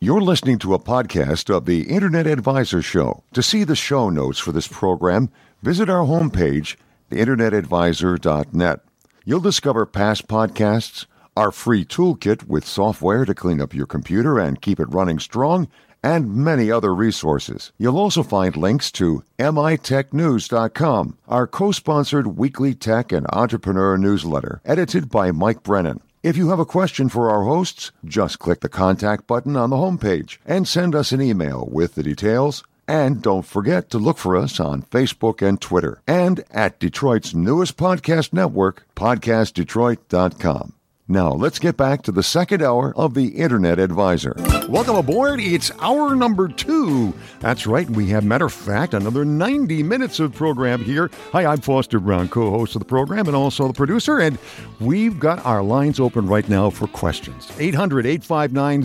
You're listening to a podcast of the Internet Advisor Show. To see the show notes for this program, visit our homepage theinternetadvisor.net. You'll discover past podcasts, our free toolkit with software to clean up your computer and keep it running strong, and many other resources. You'll also find links to mitechnews.com, our co sponsored weekly tech and entrepreneur newsletter, edited by Mike Brennan. If you have a question for our hosts, just click the contact button on the homepage and send us an email with the details. And don't forget to look for us on Facebook and Twitter and at Detroit's newest podcast network, podcastdetroit.com. Now, let's get back to the second hour of the Internet Advisor. Welcome aboard. It's hour number two. That's right. We have, matter of fact, another 90 minutes of program here. Hi, I'm Foster Brown, co host of the program and also the producer. And we've got our lines open right now for questions. 800 859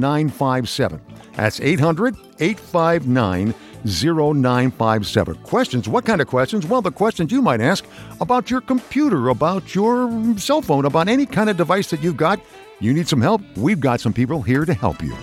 0957. That's 800 859 0957. Questions. What kind of questions? Well, the questions you might ask about your computer, about your cell phone, about any kind of device that you've got. You need some help? We've got some people here to help you.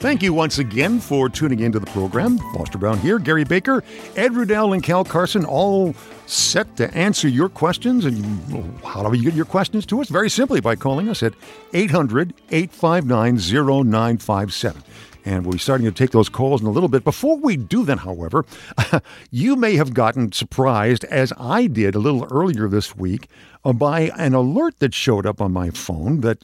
Thank you once again for tuning into the program. Foster Brown here, Gary Baker, Ed Rudell, and Cal Carson, all set to answer your questions. And how do you get your questions to us? Very simply by calling us at 800 859 0957 and we'll be starting to take those calls in a little bit. Before we do that, however, you may have gotten surprised, as I did a little earlier this week, by an alert that showed up on my phone that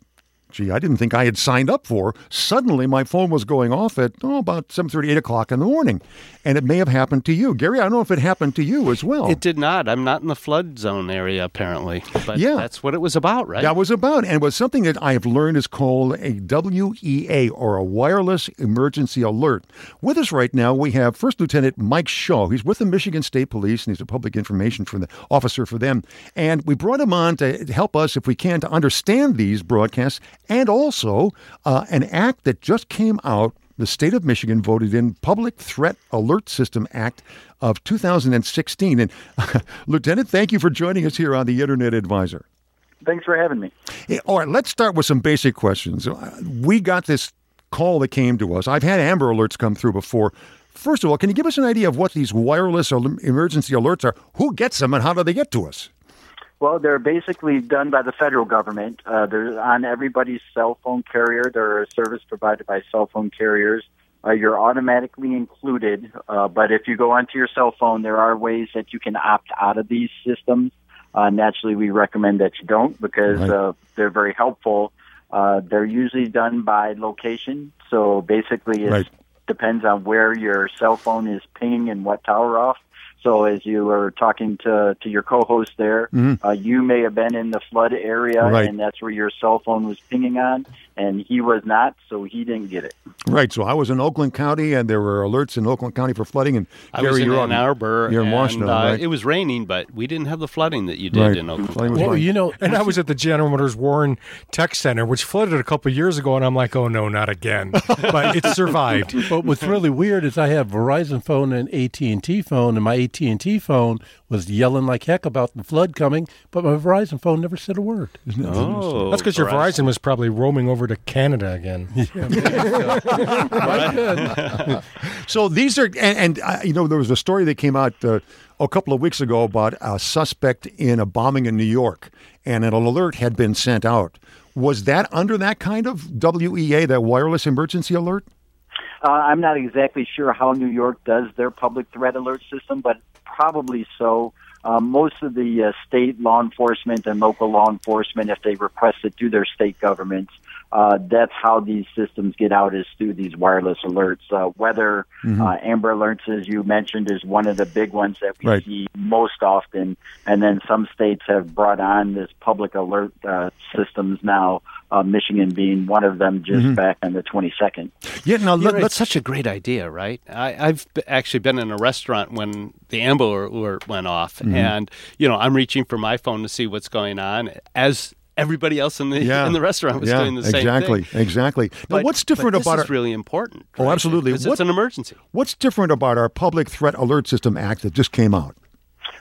gee, I didn't think I had signed up for. Suddenly, my phone was going off at oh, about 7.30, 8 o'clock in the morning. And it may have happened to you. Gary, I don't know if it happened to you as well. It did not. I'm not in the flood zone area, apparently. But Yeah. that's what it was about, right? That was about, and it was something that I have learned is called a WEA or a wireless emergency alert. With us right now, we have First Lieutenant Mike Shaw. He's with the Michigan State Police, and he's a public information for the officer for them. And we brought him on to help us, if we can, to understand these broadcasts, and also uh, an act that just came out. The state of Michigan voted in Public Threat Alert System Act of 2016. And Lieutenant, thank you for joining us here on the Internet Advisor. Thanks for having me. All right, let's start with some basic questions. Uh, We got this call that came to us. I've had Amber Alerts come through before. First of all, can you give us an idea of what these wireless emergency alerts are? Who gets them and how do they get to us? Well, they're basically done by the federal government. Uh, they're on everybody's cell phone carrier. They're a service provided by cell phone carriers. Uh, you're automatically included, uh, but if you go onto your cell phone, there are ways that you can opt out of these systems. Uh, naturally, we recommend that you don't because Right. uh, they're very helpful. Uh, they're usually done by location, so basically it Right. depends on where your cell phone is pinging and what tower off. So as you were talking to to your co-host there, uh, you may have been in the flood area, Mm-hmm. Right. and that's where your cell phone was pinging on, and he was not, so he didn't get it. Right. So I was in Oakland County, and there were alerts in Oakland County for flooding. And I Gary, was in you're Ann on- Arbor. You're in and, Washington, uh, right? It was raining, but we didn't have the flooding that you did Right. in Oakland. Flooding Well, fine. you know, And I was at the General Motors Warren Tech Center, which flooded a couple years ago, and I'm like, oh no, not again. but it survived. but what's really weird is I have Verizon phone and AT and T phone, and my AT and T phone was yelling like heck about the flood coming, but my Verizon phone never said a word. Oh, That's because your Verizon was probably roaming over to Canada again. So these are, and, and uh, you know, there was a story that came out uh, a couple of weeks ago about a suspect in a bombing in New York, and an alert had been sent out. Was that under that kind of WEA, that wireless emergency alert? Uh, I'm not exactly sure how New York does their public threat alert system, but probably so. Uh, most of the uh, state law enforcement and local law enforcement, if they request it through their state governments, uh, that's how these systems get out is through these wireless alerts. Uh, weather, uh, Amber Alerts, as you mentioned, is one of the big ones that we Right. see most often. And then some states have brought on this public alert uh, systems now, uh, Michigan being one of them just back on the 22nd. Yeah. Now You let, know, such a great idea, right? I, I've actually been in a restaurant when the Amber Alert went off, Mm-hmm. and you know I'm reaching for my phone to see what's going on as everybody else in the Yeah. in the restaurant was yeah, doing the same exactly, thing. exactly. Now, what's different but this about is our, really important? Oh, right? absolutely. 'Cause What- it's an emergency. what's different about our Public Threat Alert System Act that just came out?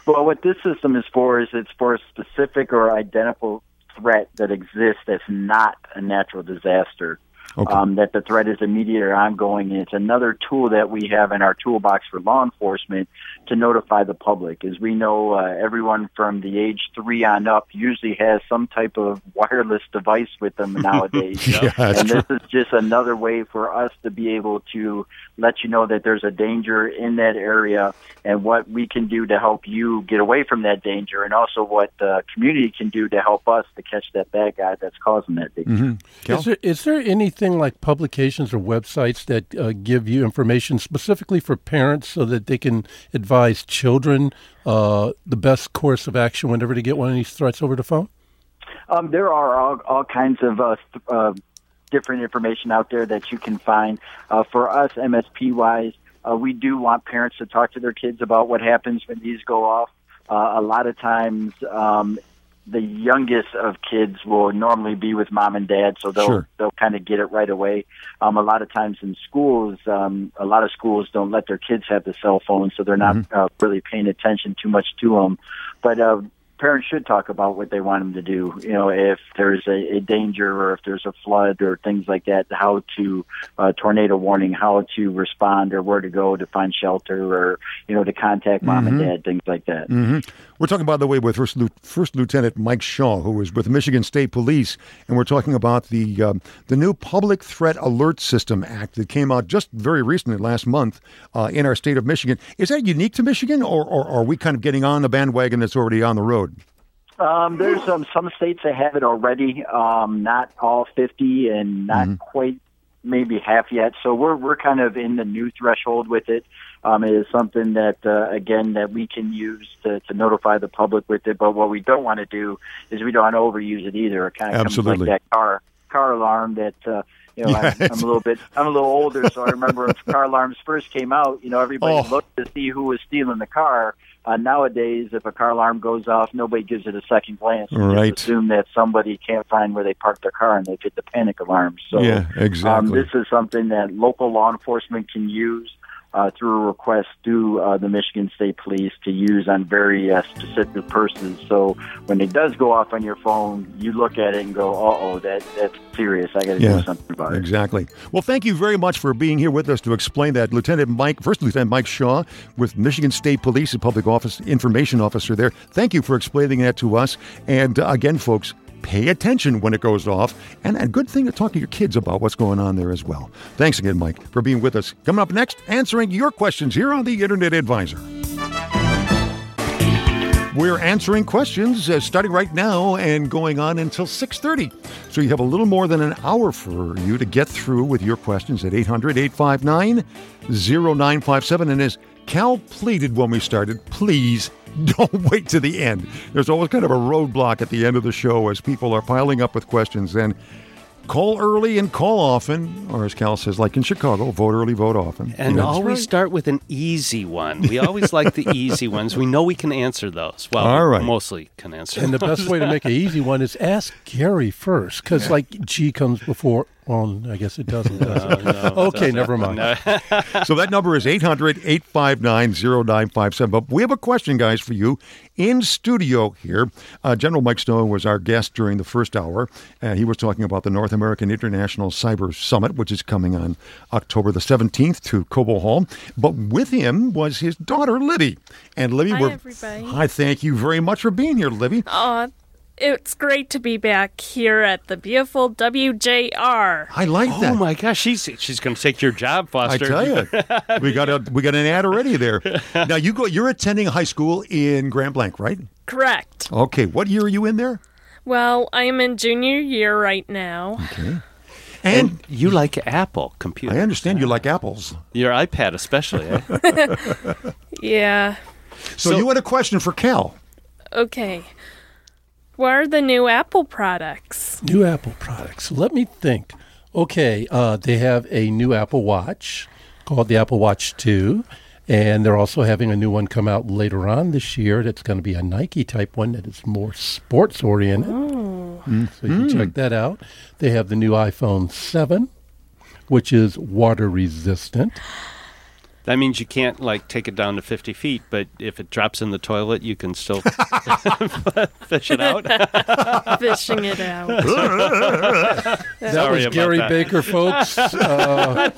Well, what this system is for is it's for a specific or identical threat that exists that's not a natural disaster. Okay. um, that the threat is immediate or ongoing. And it's another tool that we have in our toolbox for law enforcement to notify the public. As we know, uh, everyone from the age three on up usually has some type of wireless device with them nowadays. Yeah, that's and this is just another way for us to be able to let you know that there's a danger in that area and what we can do to help you get away from that danger and also what the community can do to help us to catch that bad guy that's causing that danger. Mm-hmm. Is there, is there anything like publications or websites that uh, give you information specifically for parents so that they can advise children uh, the best course of action whenever they get one of these threats over the phone? Um, there are all, all kinds of uh, th- uh, different information out there that you can find. Uh, for us, MSP wise, uh, we do want parents to talk to their kids about what happens when these go off. A lot of times, um, the youngest of kids will normally be with mom and dad, so they'll Sure. they'll kind of get it right away. Um, a lot of times in schools, um, a lot of schools don't let their kids have the cell phone, so they're not uh, really paying attention too much to them. But uh, parents should talk about what they want them to do. You know, if there's a, a danger or if there's a flood or things like that, how to uh, tornado warning, how to respond or where to go to find shelter or you know to contact mom and dad, things like that. hmm We're talking, by the way, with First, First Lieutenant Mike Shaw, who is with Michigan State Police, and we're talking about the um, the new Public Threat Alert System Act that came out just very recently, last month, uh, in our state of Michigan. Is that unique to Michigan, or, or are we kind of getting on the bandwagon that's already on the road? Um, there's um, some states that have it already, um, not all 50 and not quite maybe half yet. So we're we're kind of in the new threshold with it. Um, it is something that uh, again that we can use to, to notify the public with it. But what we don't want to do is we don't want to overuse it either. It kind of Absolutely. comes like that car car alarm that. Uh, you know, I'm, I'm a little bit, I'm a little older, so I remember when car alarms first came out. You know, everybody Oh. looked to see who was stealing the car. Uh, nowadays, if a car alarm goes off, nobody gives it a second glance. They just Right. assume that somebody can't find where they parked their car and they hit the panic alarm. So, Yeah, um, exactly. this is something that local law enforcement can use uh, through a request to uh, the Michigan State Police to use on very uh, specific persons. So, when it does go off on your phone, you look at it and go, "Uh oh, that that's serious. I got to Yeah, do something about it." Exactly. Well, thank you very much for being here with us to explain that. Lieutenant Mike, First Lieutenant Mike Shaw with Michigan State Police, a public office information officer there. Thank you for explaining that to us. And uh, again, folks, pay attention when it goes off. And a good thing to talk to your kids about what's going on there as well. Thanks again, Mike, for being with us. Coming up next, answering your questions here on the Internet Advisor. We're answering questions uh, starting right now and going on until 6:30. So you have a little more than an hour for you to get through with your questions at 800-859-0957 and as Cal pleaded when we started, please don't wait to the end. There's always kind of a roadblock at the end of the show as people are piling up with questions and call early and call often or as Cal says like in Chicago, vote early, vote often. And Yeah. always start with an easy one. We always like the easy ones. We know we can answer those. Well, All right. mostly can answer. And the best way to make an easy one is ask Gary first, because like G comes before. Well, I guess it doesn't. Does it? No, it okay, doesn't. never mind. so that number is 800 859 0957. But we have a question, guys, for you in studio here. Uh, General Mike Stone was our guest during the first hour, and he was talking about the North American International Cyber Summit, which is coming on October the 17th to Cobo Hall. But with him was his daughter, Libby. And Libby, Hi, we're. everybody. Hi, thank you very much for being here, Libby. Aw, it's great to be back here at the beautiful WJR. I like that. Oh my gosh, she's she's going to take your job, Foster. I Foster. tell you, we got a we got an ad already there. Now you go. You're attending high school in Grand Blanc, right? Correct. Okay. What year are you in there? Well, I am in junior year right now. And And you like Apple computer. I understand you like apples. Your iPad especially. Eh? Yeah. So, So- you had a question for Cal. Okay. What are the new Apple products? New Apple products. Let me think. Okay, uh, they have a new Apple Watch called the Apple Watch 2, and they're also having a new one come out later on this year that's going to be a Nike type one that is more sports oriented. Mm, so you can check that out. They have the new iPhone 7, which is water resistant. That means you can't like take it down to 50 feet, but if it drops in the toilet, you can still fish it out. Fishing it out. That Sorry was Gary that. Baker, folks, uh,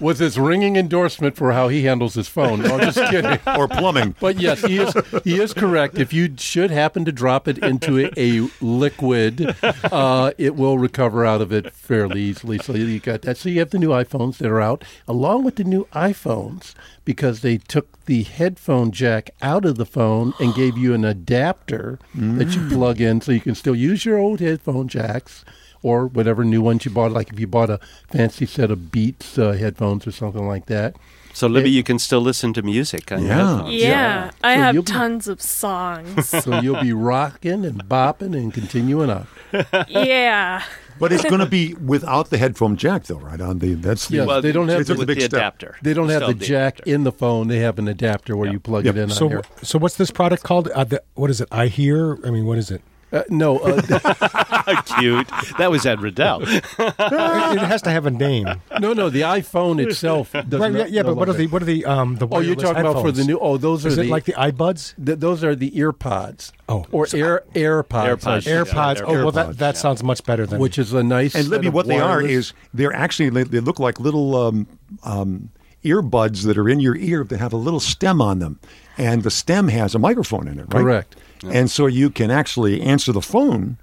with his ringing endorsement for how he handles his phone. No, I'm just kidding. or plumbing. But yes, he is he is correct. If you should happen to drop it into a, a liquid, uh, it will recover out of it fairly easily. So you got that. So you have the new iPhones that are out, along with the new iPhones, because they took the headphone jack out of the phone and gave you an adapter that you plug in, so you can still use your old headphone jacks. Or whatever new ones you bought, like if you bought a fancy set of Beats uh, headphones or something like that. So, Libby, you can still listen to music on your Yeah. headphones. Yeah, I So have you'll be- tons of songs. So you'll be rocking and bopping and continuing on. yeah. But it's going to be without the headphone jack, though, right? On the that's the, Yes, Well, they don't have It's the, a big the step. adapter. they don't have Still the jack adapter. in the phone. They have an adapter where Yep. you plug Yep. it in. So, on here. so what's this product called? Uh, the, what is it? I hear. I mean, what is it? Uh, no, uh, Cute. That was Ed Rudell. it, it has to have a name. no, no. The iPhone itself does Right, not. yeah, yeah, no but what are the what are the um the Oh, you're wireless talking about for the new. Oh, those are Is the it like the iBuds? th- those are the earpods. Oh. or Air AirPods. I AirPods. should. AirPods. oh, well, that AirPods, that sounds much better than which is a nice. And set Libby, of what they are wireless- is they're actually they, they look like little um, um, earbuds that are in your ear that have a little stem on them, and the stem has a microphone in it, right? Correct. And so you can actually answer the phone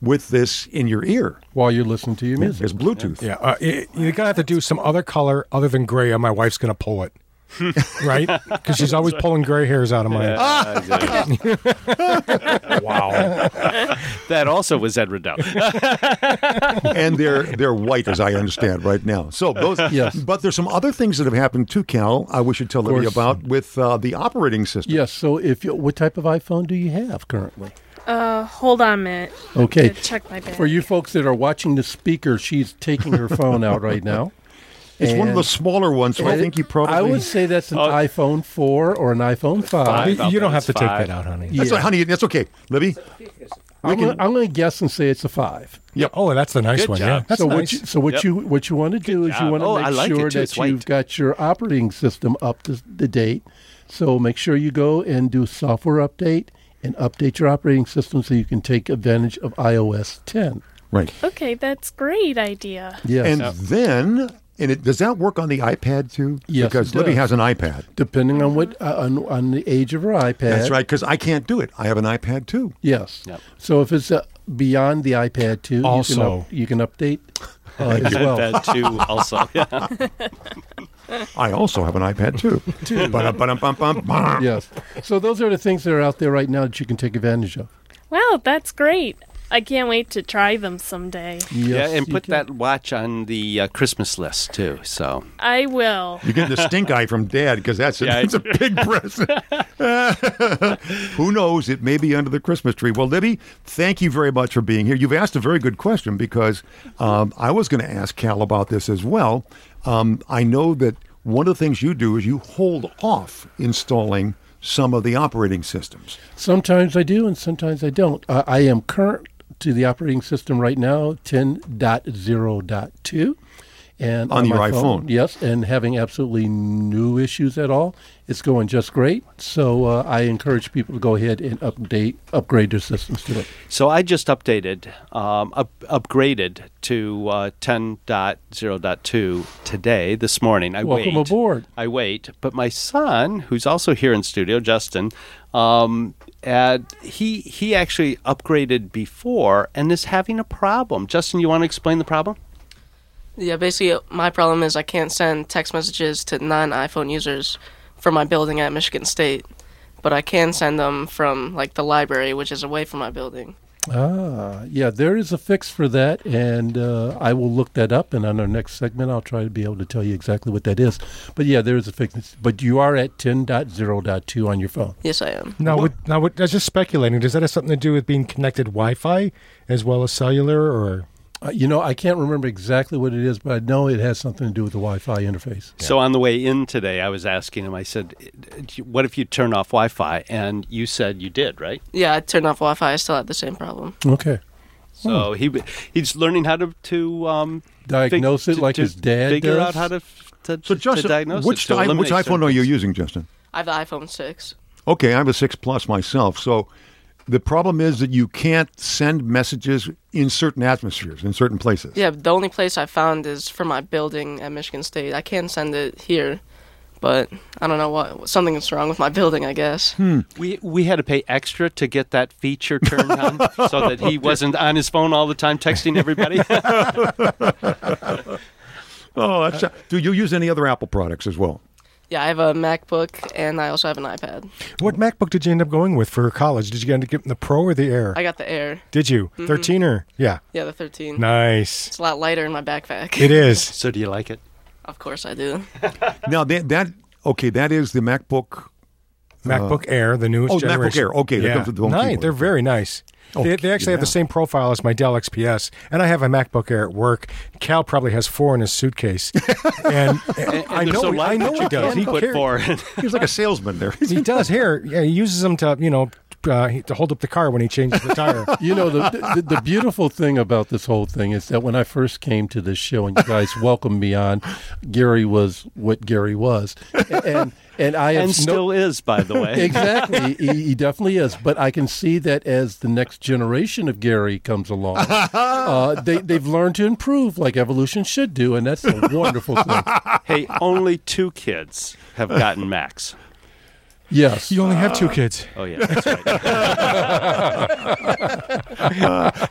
with this in your ear. while you're listening to your music. It's Bluetooth. Yeah, uh, it, you're gonna have to do some other color other than gray, or my wife's gonna pull it. right? Because she's always pulling gray hairs out of mine. wow. that also was Ed Rudell. and they're they're white as I understand right now. So those, Yes. But there's some other things that have happened too, Cal. I we should tell Libby course. about with uh, the operating system. Yes. So, if you, what type of iPhone do you have currently? Uh, hold on a minute. Okay. Check my bag. For you folks that are watching the speaker, she's taking her phone out right now. It's one of the smaller ones, so I think you probably. I would say that's an Oh. iPhone 4 or an iPhone 5. Five. you, you don't have to take that out, honey. That's Yeah. right, honey. That's okay, Libby. I'm gonna, guess and say it's a 5. Oh, that's a nice Good one. job. Yeah, that's so nice. what you, so what Yep. you what you want to do is you want to Oh, make like sure that It's you've got your operating system up to the date. So make sure you go and do a software update and update your operating system so you can take advantage of iOS 10. Right. Okay, that's great idea. Yes. And then, and it, does that work on the iPad too? Yes, Because it Libby has an iPad. depending on what uh, on, on the age of her iPad. That's right. Because I can't do it. I have an iPad too. Yes. Yep. So if it's uh, beyond the iPad 2, you, can, Also- up, you can update uh, as well. that too, also. Yeah. I also have an iPad too. Yes. So those are the things that are out there right now that you can take advantage of. Wow, that's great. I can't wait to try them someday. Yes, yeah, and put can. that watch on the uh, Christmas list too. So I will. You're getting the stink eye from Dad because that's a, Yeah, that's a big present. Who knows? It may be under the Christmas tree. Well, Libby, thank you very much for being here. You've asked a very good question because um, I was going to ask Cal about this as well. Um, I know that one of the things you do is you hold off installing some of the operating systems. Sometimes I do, and sometimes I don't. Uh, I am current to the operating system right now, 10.0.2. And On your my iPhone. Yes, and having absolutely no issues at all. It's going just great. So uh, I encourage people to go ahead and update, upgrade their systems to it. So I just updated, um, up, upgraded to uh, 10.0.2 today, this morning. I Welcome wait. aboard. I wait. But my son, who's also here in studio, Justin, um, and he he actually upgraded before and is having a problem. Justin, you want to explain the problem? Yeah, basically, my problem is I can't send text messages to non iPhone users from my building at Michigan State, but I can send them from like the library, which is away from my building. Ah, yeah, there is a fix for that, and uh, I will look that up. And on our next segment, I'll try to be able to tell you exactly what that is. But yeah, there is a fix. But you are at 10.0.2 on your phone. Yes, I am. Now, with, now with, I was just speculating. Does that have something to do with being connected Wi-Fi as well as cellular, or Uh, you know, I can't remember exactly what it is, but I know it has something to do with the Wi-Fi interface. So on the way in today, I was asking him. I said, "What if you turn off Wi-Fi?" And you said you did, right? Yeah, I turned off Wi Fi, I still had the same problem. Okay. So he he's learning how to to um, Diagnose fig- it like to his dad figure does? out how to to, So to Justin, diagnose which, it. to i- which iPhone certain are you using, Justin? I have the iPhone 6. Okay, I have a six plus myself. So the problem is that you can't send messages in certain atmospheres, in certain places. Yeah, the only place I found is for my building at Michigan State. I can send it here, but I don't know what something's wrong with my building. I guess. Hmm. We we had to pay extra to get that feature turned on so that he wasn't on his phone all the time texting everybody. Oh, that's. do you use any other Apple products as well? Yeah, I have a MacBook and I also have an iPad. What MacBook did you end up going with for college? Did you end up getting the Pro or the Air? I got the Air. did you? Mhm. 13 or? Yeah. Yeah, the 13. Nice. It's a lot lighter in my backpack. It is. so do you like it? Of course I do. Now that that okay, that is the MacBook. MacBook Air, the newest oh, MacBook. Air. Okay, that yeah. comes with the home nice. keyboard. They're very nice. Oh, they, they actually have the same profile as my Dell XPS, and I have a MacBook Air at work. Cal probably has four in his suitcase, and, and I know so I know he does. He put four. He's like a salesman there. he does here. Yeah, he uses them to you know uh, to hold up the car when he changes the tire. You know, the, the the beautiful thing about this whole thing is that when I first came to this show and you guys welcomed me on, Gary was what Gary was, and and I have and no- still is, by the way. exactly. he, he definitely is. But I can see that as the next generation of Gary comes along, uh, they, they've learned to improve like evolution should do. And that's a wonderful thing. hey, only two kids have gotten Macs. Yes. You only have two kids. Oh yeah, that's right.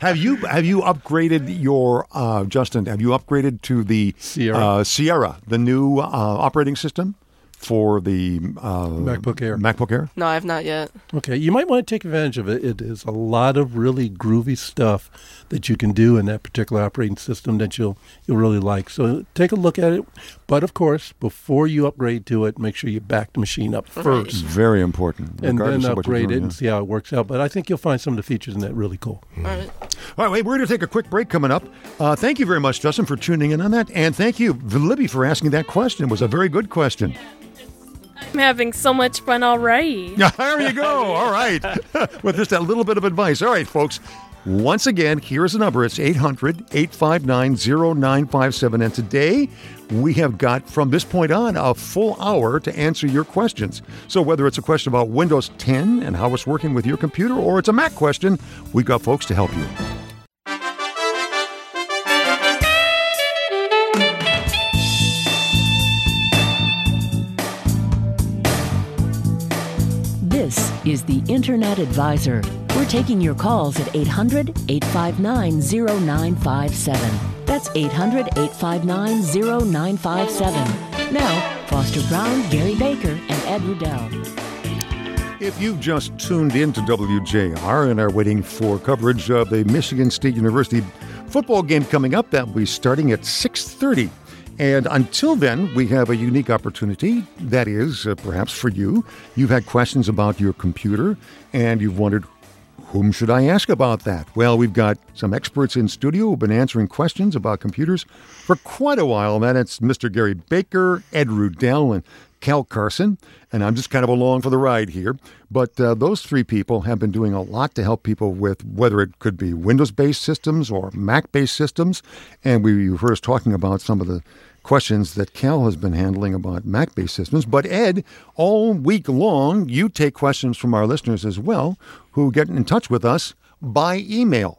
have you have you upgraded your uh, Justin? Have you upgraded to the Sierra. uh, Sierra, the new uh, operating system for the uh, MacBook Air. MacBook Air. No, I have not yet. Okay, you might want to take advantage of it. It is a lot of really groovy stuff that you can do in that particular operating system that you'll you'll really like. So take a look at it. But of course, before you upgrade to it, make sure you back the machine up first, Very important. and then of what you're upgrade it doing, and yeah. see how it works out. But I think you'll find some of the features in that really cool. All right. All right, wait, we're going to take a quick break coming up. Uh, thank you very much, Justin, for tuning in on that. And thank you, Libby, for asking that question. It was a very good question. I'm having so much fun already. there you go. All right. With just that little bit of advice. All right, folks. Once again, here's the number. It's 800 859 0957. And today, we have got, from this point on, a full hour to answer your questions. So, whether it's a question about Windows 10 and how it's working with your computer, or it's a Mac question, we've got folks to help you. Is the Internet Advisor. We're taking your calls at 800 859 0957. That's 800 859 0957. Now, Foster Brown, Gary Baker, and Ed Rudell. If you've just tuned in to WJR and are waiting for coverage of the Michigan State University football game coming up, that will be starting at 6:30. And until then, we have a unique opportunity. That is, uh, perhaps for you, you've had questions about your computer and you've wondered, whom should I ask about that? Well, we've got some experts in studio who've been answering questions about computers for quite a while. And that's Mr. Gary Baker, Ed Rudell, and Cal Carson. And I'm just kind of along for the ride here. But uh, those three people have been doing a lot to help people with whether it could be Windows based systems or Mac based systems. And we were first talking about some of the questions that Cal has been handling about Mac based systems. But Ed, all week long, you take questions from our listeners as well who get in touch with us by email.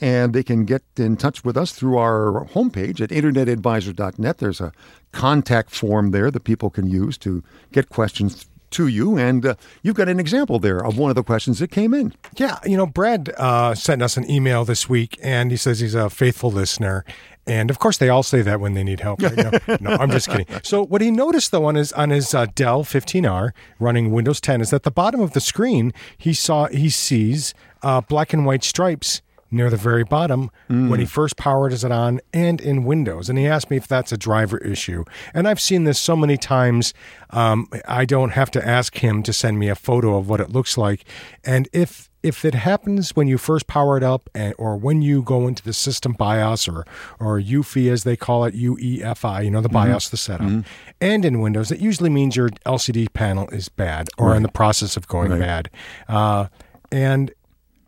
And they can get in touch with us through our homepage at internetadvisor.net. There's a contact form there that people can use to get questions to you. And uh, you've got an example there of one of the questions that came in. Yeah, you know, Brad uh, sent us an email this week, and he says he's a faithful listener. And of course, they all say that when they need help. Right? No, no, I'm just kidding. So, what he noticed though on his on his uh, Dell 15R running Windows 10 is that the bottom of the screen he saw he sees uh, black and white stripes near the very bottom when he first powers it on and in Windows. And he asked me if that's a driver issue. And I've seen this so many times, um, I don't have to ask him to send me a photo of what it looks like. And if if it happens when you first power it up and, or when you go into the system BIOS or or UEFI as they call it UEFI, you know the BIOS, the setup, and in Windows, it usually means your LCD panel is bad or in the process of going Right. bad. Uh, and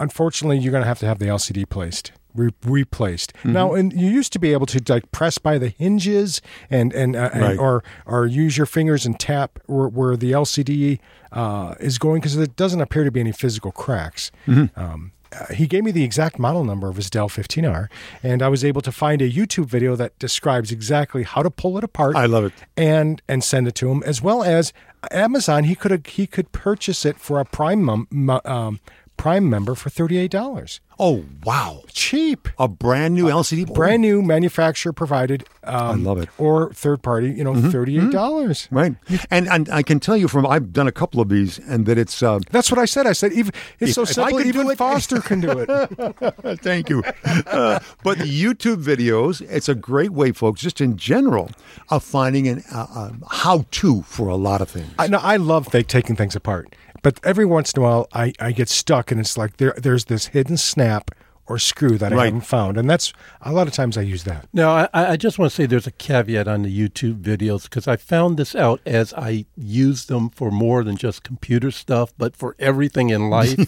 unfortunately, you're going to have to have the LCD placed. re- replaced. Mm-hmm. Now, and you used to be able to like press by the hinges and and, uh, and or or use your fingers and tap where, where the LCD uh, is going because it doesn't appear to be any physical cracks. Mm-hmm. Um, uh, he gave me the exact model number of his Dell 15R, and I was able to find a YouTube video that describes exactly how to pull it apart. I love it. and and send it to him, as well as Amazon. He could he could purchase it for a Prime um, Prime member for thirty eight dollars. Oh wow! Cheap, A brand new LCD, board. brand new, manufacturer provided. Um, love it. Or third party, you know, thirty eight dollars, right? And and I can tell you from I've done a couple of these, and that it's. Uh, That's what I said. I said even it's so If I simple. Even Foster can do it. Thank you. Uh, but the YouTube videos, it's a great way, folks, just in general, of finding an uh, uh, how to for a lot of things. I know I love th- taking things apart, but every once in a while I, I get stuck and it's like there there's this hidden snap or screw that I haven't found, and that's a lot of times I use that. Now, I, I just want to say there's a caveat on the YouTube videos because I found this out as I use them for more than just computer stuff, but for everything in life.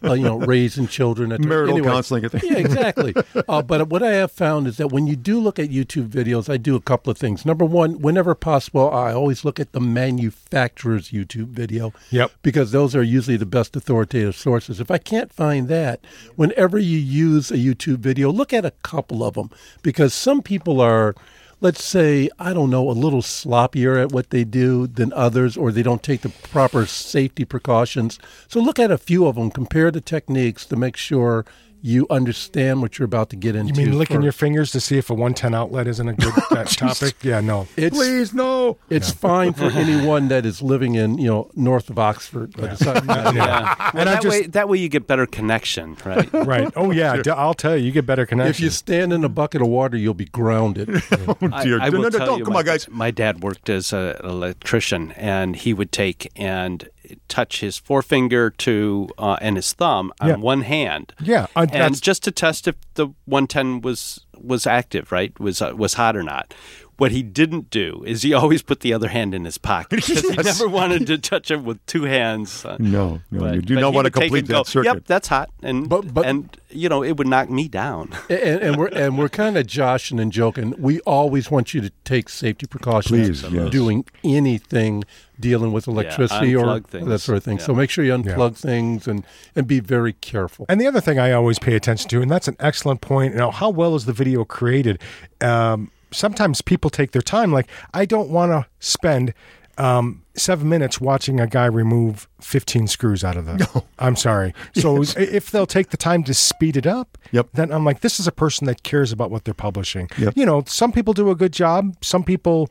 uh, you know, raising children, at Marital anyway. counseling, Yeah, exactly. uh, but what I have found is that when you do look at YouTube videos, I do a couple of things. Number one, whenever possible, I always look at the manufacturer's YouTube video. Yep. Because those are usually the best authoritative sources. If I can't find that, whenever you use a YouTube video, look at a couple of them because some people are, let's say, I don't know, a little sloppier at what they do than others, or they don't take the proper safety precautions. So look at a few of them, compare the techniques to make sure you understand what you're about to get into. You mean licking for- your fingers to see if a 110 outlet isn't a good uh, topic? Yeah, no. It's, Please no. It's fine for anyone that is living in, you know, north of Oxford. But aside from that, Yeah. Well, And I that just- way, that way you get better connection, right? Right. Oh yeah. I'll tell you, you get better connection. If you stand in a bucket of water, you'll be grounded. Oh dear. I, no, will no, no, tell don't. you, Come my, on, guys. My dad worked as a- an electrician, and he would take and touch his forefinger to uh, and his thumb on Yeah. one hand. Yeah, uh, and just to test if the 110 was was active, right? Was uh, was hot or not. What he didn't do is he always put the other hand in his pocket because he never wanted to touch it with two hands. Uh, No, no, but- you do but not want to complete and go, that circuit. Yep, that's hot, and But- but- and you know it would knock me down. and, and we're and we're kind of joshing and joking. We always want you to take safety precautions Please, yes. doing anything dealing with electricity or things. that sort of thing. So make sure you unplug things and and be very careful. And the other thing I always pay attention to, and that's an excellent point. You know, how well is the video created? Um, sometimes people take their time. Like, I don't want to spend um, seven minutes watching a guy remove 15 screws out of the. No. I'm sorry. So i- if they'll take the time to speed it up, Yep. then I'm like, this is a person that cares about what they're publishing. Yep. You know, some people do a good job. Some people,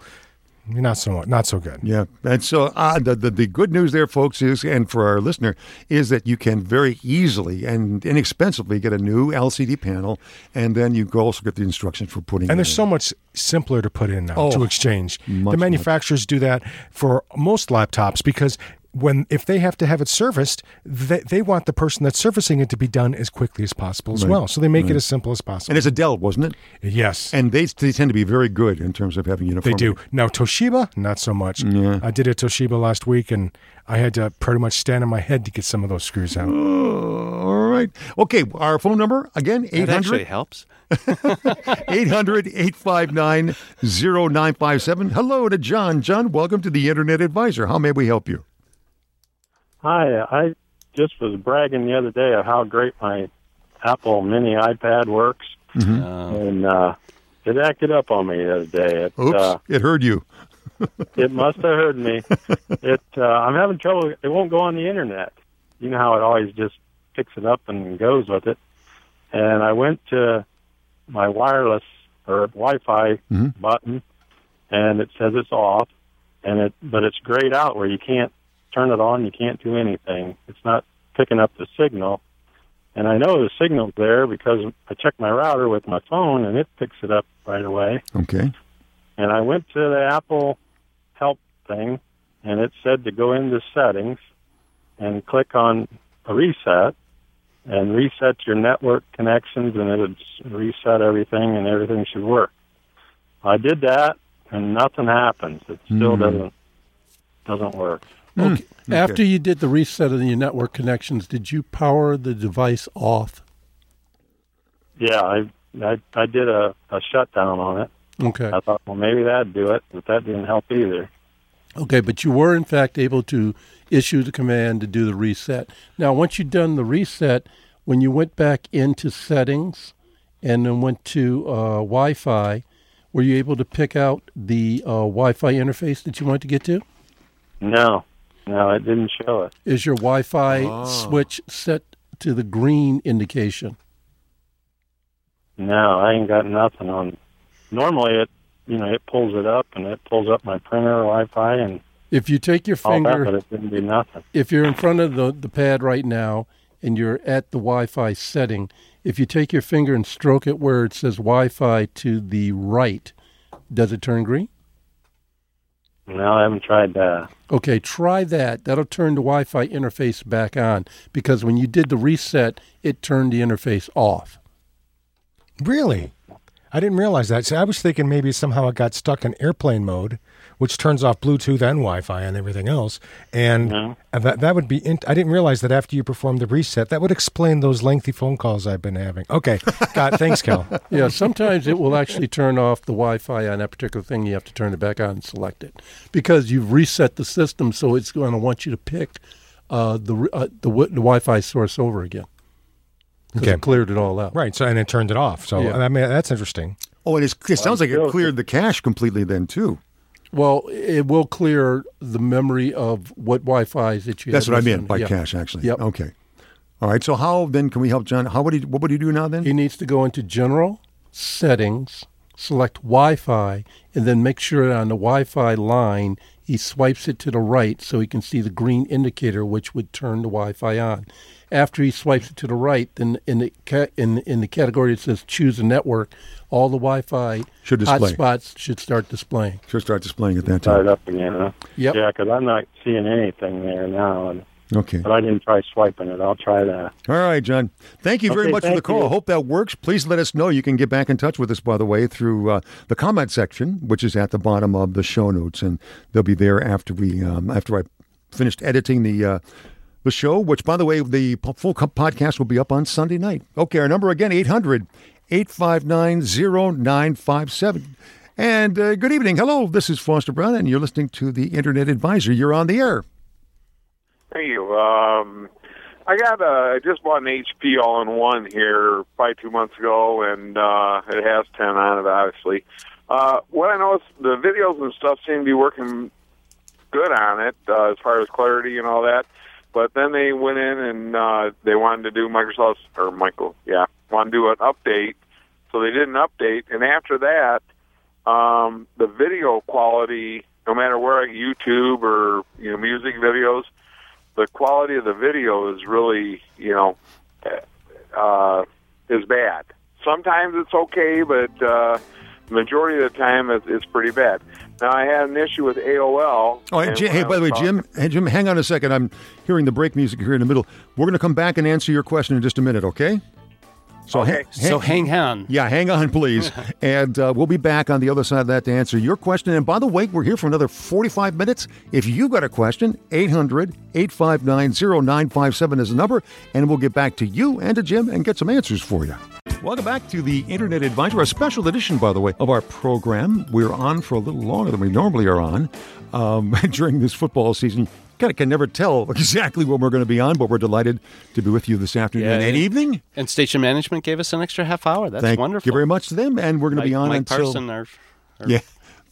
not so not so good. Yeah, and so uh, the, the the good news there, folks, is and for our listener is that you can very easily and inexpensively get a new LCD panel, and then you also get the instructions for putting. And in. so much simpler to put in now Oh, to exchange. much, the manufacturers do that for most laptops because when if they have to have it serviced, they, they want the person that's servicing it to be done as quickly as possible as Right, well. So they make it as simple as possible. and it's a Dell, wasn't it? yes. And they they tend to be very good in terms of having uniform. they do. Now Toshiba, not so much. Yeah. I did a Toshiba last week and I had to pretty much stand on my head to get some of those screws out. Oh, all right. Okay. Our phone number again: That actually 800 helps. 800 859 0957. Hello to John. John, welcome to the Internet Advisor. How may we help you? Hi, I just was bragging the other day of how great my Apple Mini iPad works, Mm-hmm. and uh, it acted up on me the other day. It, Oops, uh, it heard you. it must have heard me. It uh, I'm having trouble. It won't go on the internet. You know how it always just picks it up and goes with it. And I went to my wireless or Wi-Fi Mhm. button, and it says it's off. And it but it's grayed out where you can't turn it on. You can't do anything. It's not picking up the signal. And I know the signal's there because I checked my router with my phone, and it picks it up right away Okay. and I went to the Apple help thing, and it said to go into settings and click on a reset and reset your network connections, and it would reset everything, and everything should work. I did that, and nothing happens. It still Hmm. doesn't doesn't work. Okay. Okay. After you did the reset of your network connections, did you power the device off? yeah, I I, I did a, a shutdown on it. Okay. I thought, well, maybe that'd do it, but that didn't help either. Okay, but you were in fact able to issue the command to do the reset. Now, once you'd done the reset, when you went back into settings and then went to uh, Wi-Fi, were you able to pick out the uh, Wi-Fi interface that you wanted to get to? No, no, it didn't show it. Is your Wi-Fi Oh. switch set to the green indication? No, I ain't got nothing on. Normally, it you know it pulls it up and it pulls up my printer Wi-Fi and If you take your all that, finger, but it didn't do nothing. if you're in front of the, the pad right now and you're at the Wi-Fi setting, if you take your finger and stroke it where it says Wi-Fi to the right, does it turn green? No, I haven't tried that. Okay, try that. That'll turn the Wi-Fi interface back on because when you did the reset, it turned the interface off. Really? I didn't realize that. See, I was thinking maybe somehow it got stuck in airplane mode, which turns off Bluetooth and Wi-Fi and everything else. And and that that would be. In, I didn't realize that after you performed the reset, that would explain those lengthy phone calls I've been having. Okay, got. thanks, Kel. yeah, sometimes it will actually turn off the Wi-Fi on that particular thing. You have to turn it back on and select it because you've reset the system, so it's going to want you to pick uh, the uh, the, wi- the Wi-Fi source over again. Okay. it cleared it all out. Right. So and it turned it off. So Yeah. I mean that's interesting. Oh, and it's, it sounds like it cleared the cache completely then too. Well, it will clear the memory of what Wi-Fi's that you. That's what I mean by Yeah. cache, actually. Yep. Okay. All right. So how then can we help John? How would he? What would he do now then? He needs to go into General Settings, select Wi-Fi, and then make sure on the Wi-Fi line he swipes it to the right so he can see the green indicator, which would turn the Wi-Fi on. After he swipes it to the right, then in the ca- in in the category it says Choose a Network, all the Wi-Fi Should display. hotspots should start displaying. Should start displaying at that time. Start time. up again. Huh? Yep. Yeah, because I'm not seeing anything there now, and Okay. but I didn't try swiping it. I'll try that. All right, John. Thank you very Okay, much for the call. you. I hope that works. Please let us know. You can get back in touch with us, by the way, through uh, the comment section, which is at the bottom of the show notes, and they'll be there after we um, after I finished editing the uh, the show. Which, by the way, the full podcast will be up on Sunday night. Okay, our number again 800 859 0957. And uh, good evening. Hello, this is Foster Brown, and you're listening to the Internet Advisor. You're on the air. Thank you. Um, I got I just bought an HP all-in-one here probably two months ago, and uh, it has 10 on it, obviously. Uh, what I noticed, the videos and stuff seem to be working good on it uh, as far as clarity and all that. But then they went in and uh, they wanted to do Microsoft or Michael, yeah, wanted to do an update. So they did an update, and after that, um, the video quality, no matter where YouTube or you know music videos, the quality of the video is really you know uh, is bad. Sometimes it's okay, but uh, majority of the time it's, it's pretty bad. Now I had an issue with AOL. Oh, and and Jim, hey, by the way, was Jim, hey, Jim, hang on a second. I'm hearing the break music here in the middle. We're going to come back and answer your question in just a minute, okay? So, Okay. So hang on. Yeah, hang on, please. and uh, we'll be back on the other side of that to answer your question. And by the way, we're here for another 45 minutes. If you've got a question, 800 859 0957 is the number, and we'll get back to you and to Jim and get some answers for you. Welcome back to the Internet Advisor, a special edition, by the way, of our program. We're on for a little longer than we normally are on um, during this football season. Kind of can never tell exactly when we're going to be on, but we're delighted to be with you this afternoon and evening. And station management gave us an extra half hour. That's Thank wonderful. you very much to them, and we're going to Mike, be on Mike until Parson, our, our yeah.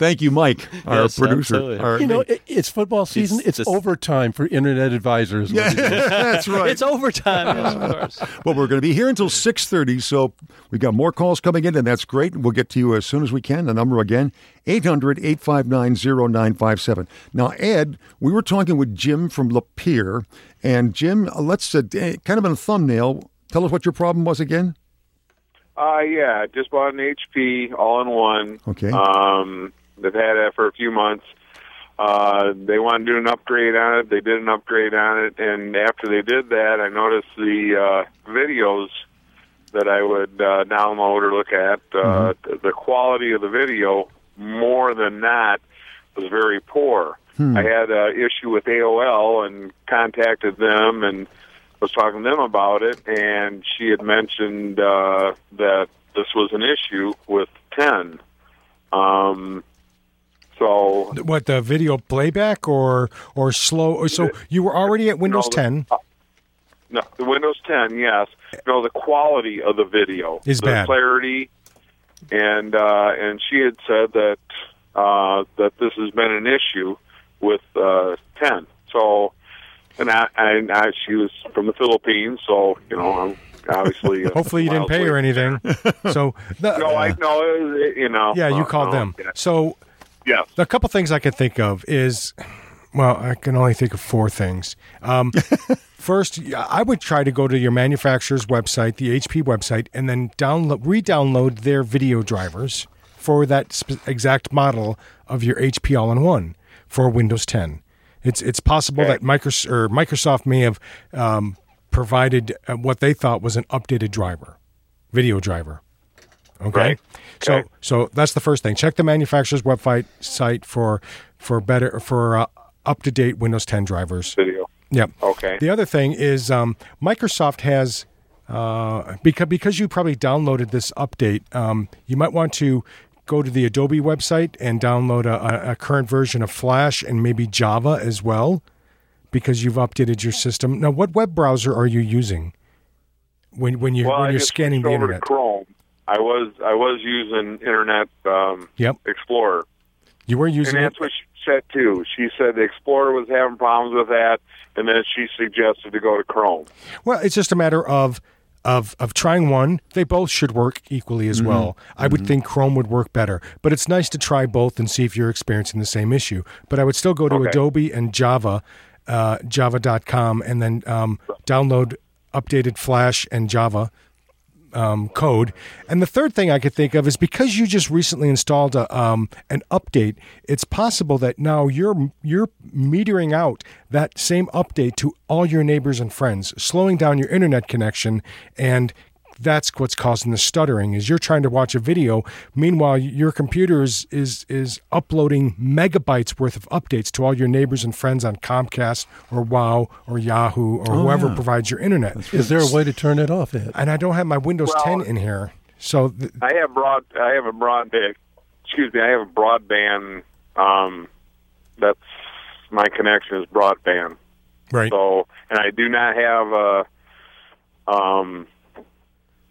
Thank you, Mike, our Yes, producer. absolutely. our- You know, it, it's football season. It's, just- overtime for internet advisors. Yeah, that's right. It's overtime, yes, of course. well, we're going to be here until six thirty, so we've got more calls coming in, and that's great. We'll get to you as soon as we can. The number again, 800-859-0957. Now, Ed, we were talking with Jim from Lapeer, and Jim, uh, let's uh, eh, kind of in a thumbnail. Tell us what your problem was again. Uh, yeah, just bought an HP all-in-one. Okay. Um, they've had it for a few months. Uh, they want to do an upgrade on it. They did an upgrade on it, and after they did that, I noticed the uh, videos that I would uh, download or look at. Uh, th- The quality of the video, more than not, was very poor. Hmm. I had an issue with AOL and contacted them, and was talking to them about it, and she had mentioned uh, that this was an issue with 10. Um, so What the video playback or or slow? So you were already at Windows No, the- 10. No, the Windows 10, yes. No, the quality of the video Is the bad. clarity, and uh, and she had said that uh, that this has been an issue with uh, 10. So, and I, and I, she was from the Philippines, so you know, I'm obviously. uh, Hopefully you didn't pay her anything. So the, No, I no, it you know. yeah, you uh, called no, them. yeah. So Yes. a couple things I could think of is, well, I can only think of four things. Um, first, I would try to go to your manufacturer's website, the HP website, and then download, re-download their video drivers for that sp- exact model of your HP All-in-One for Windows 10. It's it's possible that Microsoft, or Microsoft may have um, provided uh, what they thought was an updated driver, video driver. Okay. So so that's the first thing. Check the manufacturer's website site for for better for uh, up to date Windows 10 drivers. Video. Yep. Okay. The other thing is um, Microsoft has uh, because because you probably downloaded this update, um, you might want to go to the Adobe website and download a, a, current version of Flash and maybe Java as well, because you've updated your system. Now, what web browser are you using when when you well, when you're scanning the internet? Chrome. I was I was using Internet um, Yep. Explorer. You were using and it. that's what she said too. She said the Explorer was having problems with that, and then she suggested to go to Chrome. Well, it's just a matter of of of trying one. They both should work equally as Mhm. well. I would think Chrome would work better, but it's nice to try both and see if you're experiencing the same issue. But I would still go to Okay. Adobe and Java, uh, Java.com, and then um, download updated Flash and Java um, code. And the third thing I could think of is because you just recently installed a, um, an update, it's possible that now you're you're metering out that same update to all your neighbors and friends, slowing down your internet connection and that's what's causing the stuttering is you're trying to watch a video meanwhile your computer is is is uploading megabytes worth of updates to all your neighbors and friends on Comcast or Wow or Yahoo or Oh, whoever yeah. provides your internet Is there a way to turn it off, Ed? and I don't have my Windows Well- 10 in here. So th- I have broad. I have a broadband. Excuse me. I have a broadband. Um, that's my connection is broadband. Right. So, and I do not have a. Um,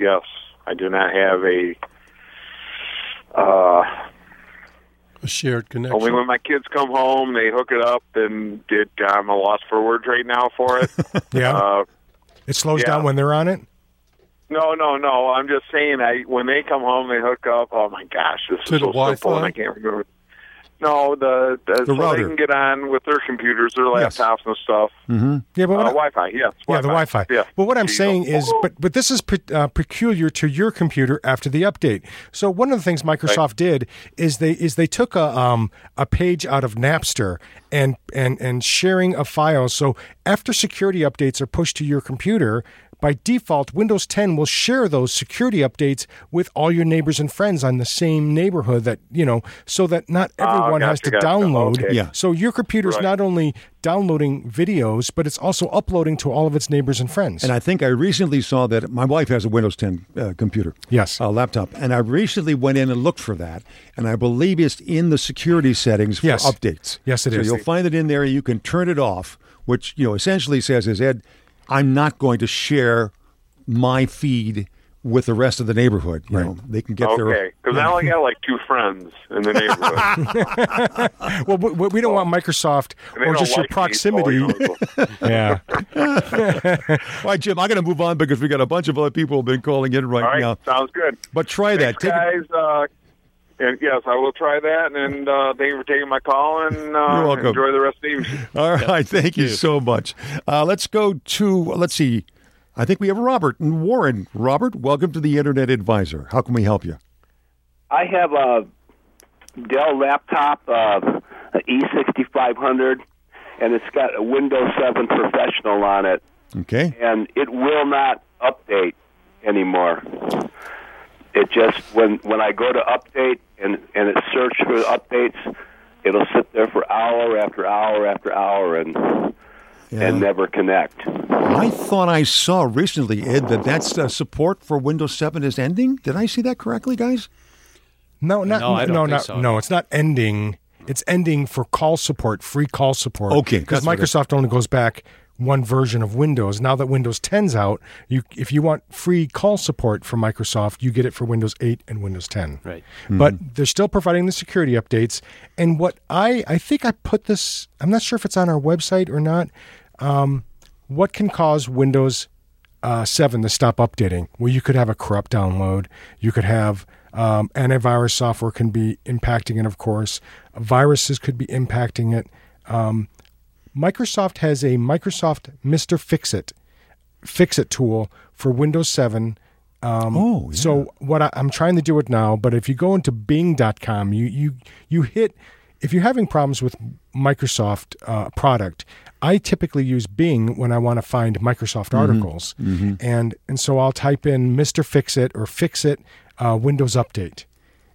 yes, I do not have a. Uh, A shared connection. only when my kids come home, they hook it up, and it, I'm a loss for words right now for it. yeah, uh, it slows yeah. down when they're on it. No, no, no. I'm just saying. I when they come home, they hook up. Oh my gosh, this To is the so simple, and Wi-Fi? I can't remember. No, the, the, so router. they can get on with their computers, their Yes. laptops, and stuff. Mm-hmm. Yeah, but Uh, I- Wi-Fi, yes. yeah, the Wi-Fi. Yeah. Well, what I'm saying is, but but this is uh, peculiar to your computer after the update. So one of the things Microsoft did is they is they took a um a page out of Napster and and and sharing of files. So after security updates are pushed to your computer. By default, Windows 10 will share those security updates with all your neighbors and friends on the same neighborhood that, you know, so that not everyone has gotcha, to gotcha. download. Okay. Yeah. So your computer's Right. not only downloading videos, but it's also uploading to all of its neighbors and friends. And I think I recently saw that my wife has a Windows 10 uh, computer. Yes. A laptop. And I recently went in and looked for that. And I believe it's in the security settings for Yes. updates. Yes, it so is. you'll find it in there. You can turn it off, which, you know, essentially says is, Ed, I'm not going to share my feed with the rest of the neighborhood. You know, they can get their Okay, because I only got like two friends in the neighborhood. well, we, we don't want Microsoft or just your like proximity. so, you know, yeah. All right, Jim, I'm going to move on because we got a bunch of other people who've been calling in right, All right, now. sounds good. But try that. Thanks, Take it- guys. Uh, and yes, I will try that. And uh, thank you for taking my call. And You're uh, welcome. enjoy the rest of the evening. All right, thank you so much. Uh, let's go to let's see. I think we have Robert and Warren. Robert, welcome to the Internet Advisor. How can we help you? I have a Dell laptop, uh, E6500, and it's got a Windows 7 Professional on it, Okay. and it will not update anymore. It just when when I go to update and and it search for updates, it'll sit there for hour after hour after hour, and and never connect. I thought I saw recently, Ed, that that's uh, support for Windows 7 is ending. Did I see that correctly, guys? No, not No, I don't no, think not, so. no. It's not ending. It's ending for call support, free call support. Okay, because that's what it- Microsoft only goes back one version of Windows. Now that Windows 10's out, you if you want free call support from Microsoft, you get it for Windows 8 and Windows 10. Right. But they're still providing the security updates. And what I I think I put this. I'm not sure if it's on our website or not. Um, what can cause Windows uh, 7 to stop updating? Well, you could have a corrupt download. You could have um, antivirus software can be impacting it, of course. Viruses could be impacting it. Um, Microsoft has a Microsoft Mr. Fix It Fix It tool for Windows 7. Um, Oh, yeah. So what I, I'm trying to do it now, but if you go into Bing.com, you you you hit if you're having problems with Microsoft uh, product. I typically use Bing when I want to find Microsoft Mm-hmm. articles, and and so I'll type in Mr. Fix It or Fixit uh, Windows Update,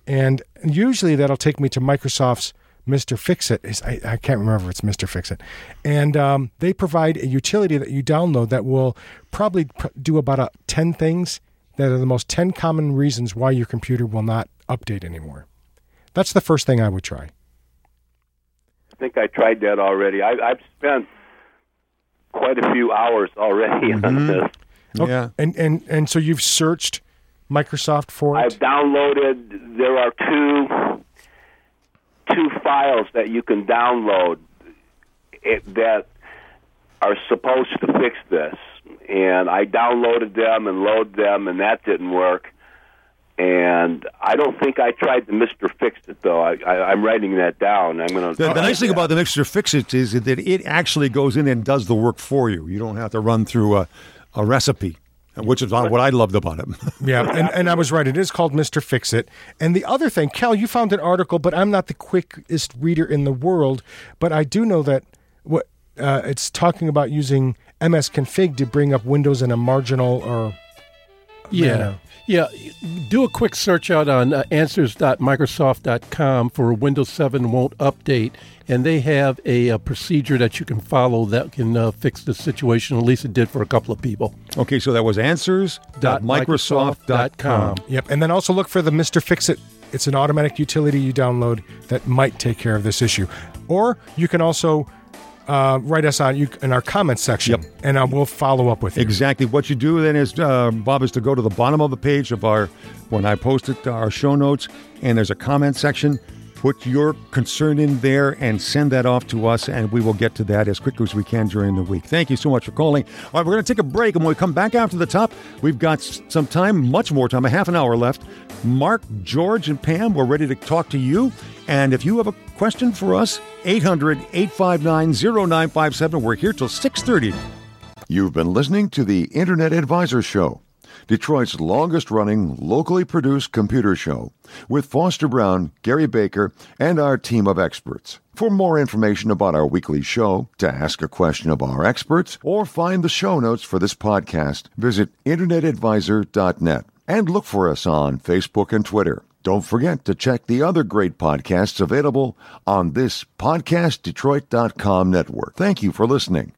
and usually that'll take me to Microsoft's Mr. Fixit. Is I, I can't remember if it's Mr. Fixit, and um, they provide a utility that you download that will probably pr- do about uh, ten things that are the most ten common reasons why your computer will not update anymore. That's the first thing I would try. I think I tried that already. I, I've spent quite a few hours already on this. Yeah. And and and so you've searched Microsoft for it. I've downloaded. There are two two files that you can download it, that are supposed to fix this, and I downloaded them and loaded them, and that didn't work. And I don't think I tried the Mister Fix It though. I, I'm writing that down. I'm going to. The, the nice thing about the Mister Fix It is that it actually goes in and does the work for you. You don't have to run through a, a recipe, which is what I loved about it. Yeah, and, and I was right. It is called Mr. Fix It. And the other thing, Cal, you found an article, but I'm not the quickest reader in the world. But I do know that what uh, it's talking about using MS Config to bring up Windows in a marginal or Yeah. manner. Yeah. Do a quick search out on uh, answers.microsoft.com for Windows 7 won't update. And they have a, uh procedure that you can follow that can uh, fix the situation. At least it did for a couple of people. okay, so that was answers.microsoft.com. Yep. And then also look for the Mr. Fix It. It's an automatic utility you download that might take care of this issue. Or you can also uh, write us on you in our comments section, and uh, we'll follow up with you. Exactly. What you do then is, uh, Bob, is to go to the bottom of the page of our, when I post it, our show notes, and there's a comment section. Put your concern in there and send that off to us, and we will get to that as quickly as we can during the week. Thank you so much for calling. All right, we're going to take a break, and when we come back after the top, we've got some time, much more time, a half an hour left. Mark, George, and Pam, we're ready to talk to you. And if you have a question for us, 800 859 0957. We're here till 630. You've been listening to the Internet Advisor Show, Detroit's longest running, locally produced computer show, with Foster Brown, Gary Baker, and our team of experts. For more information about our weekly show, to ask a question of our experts, or find the show notes for this podcast, visit InternetAdvisor.net and look for us on Facebook and Twitter. Don't forget to check the other great podcasts available on this PodcastDetroit.com network. Thank you for listening.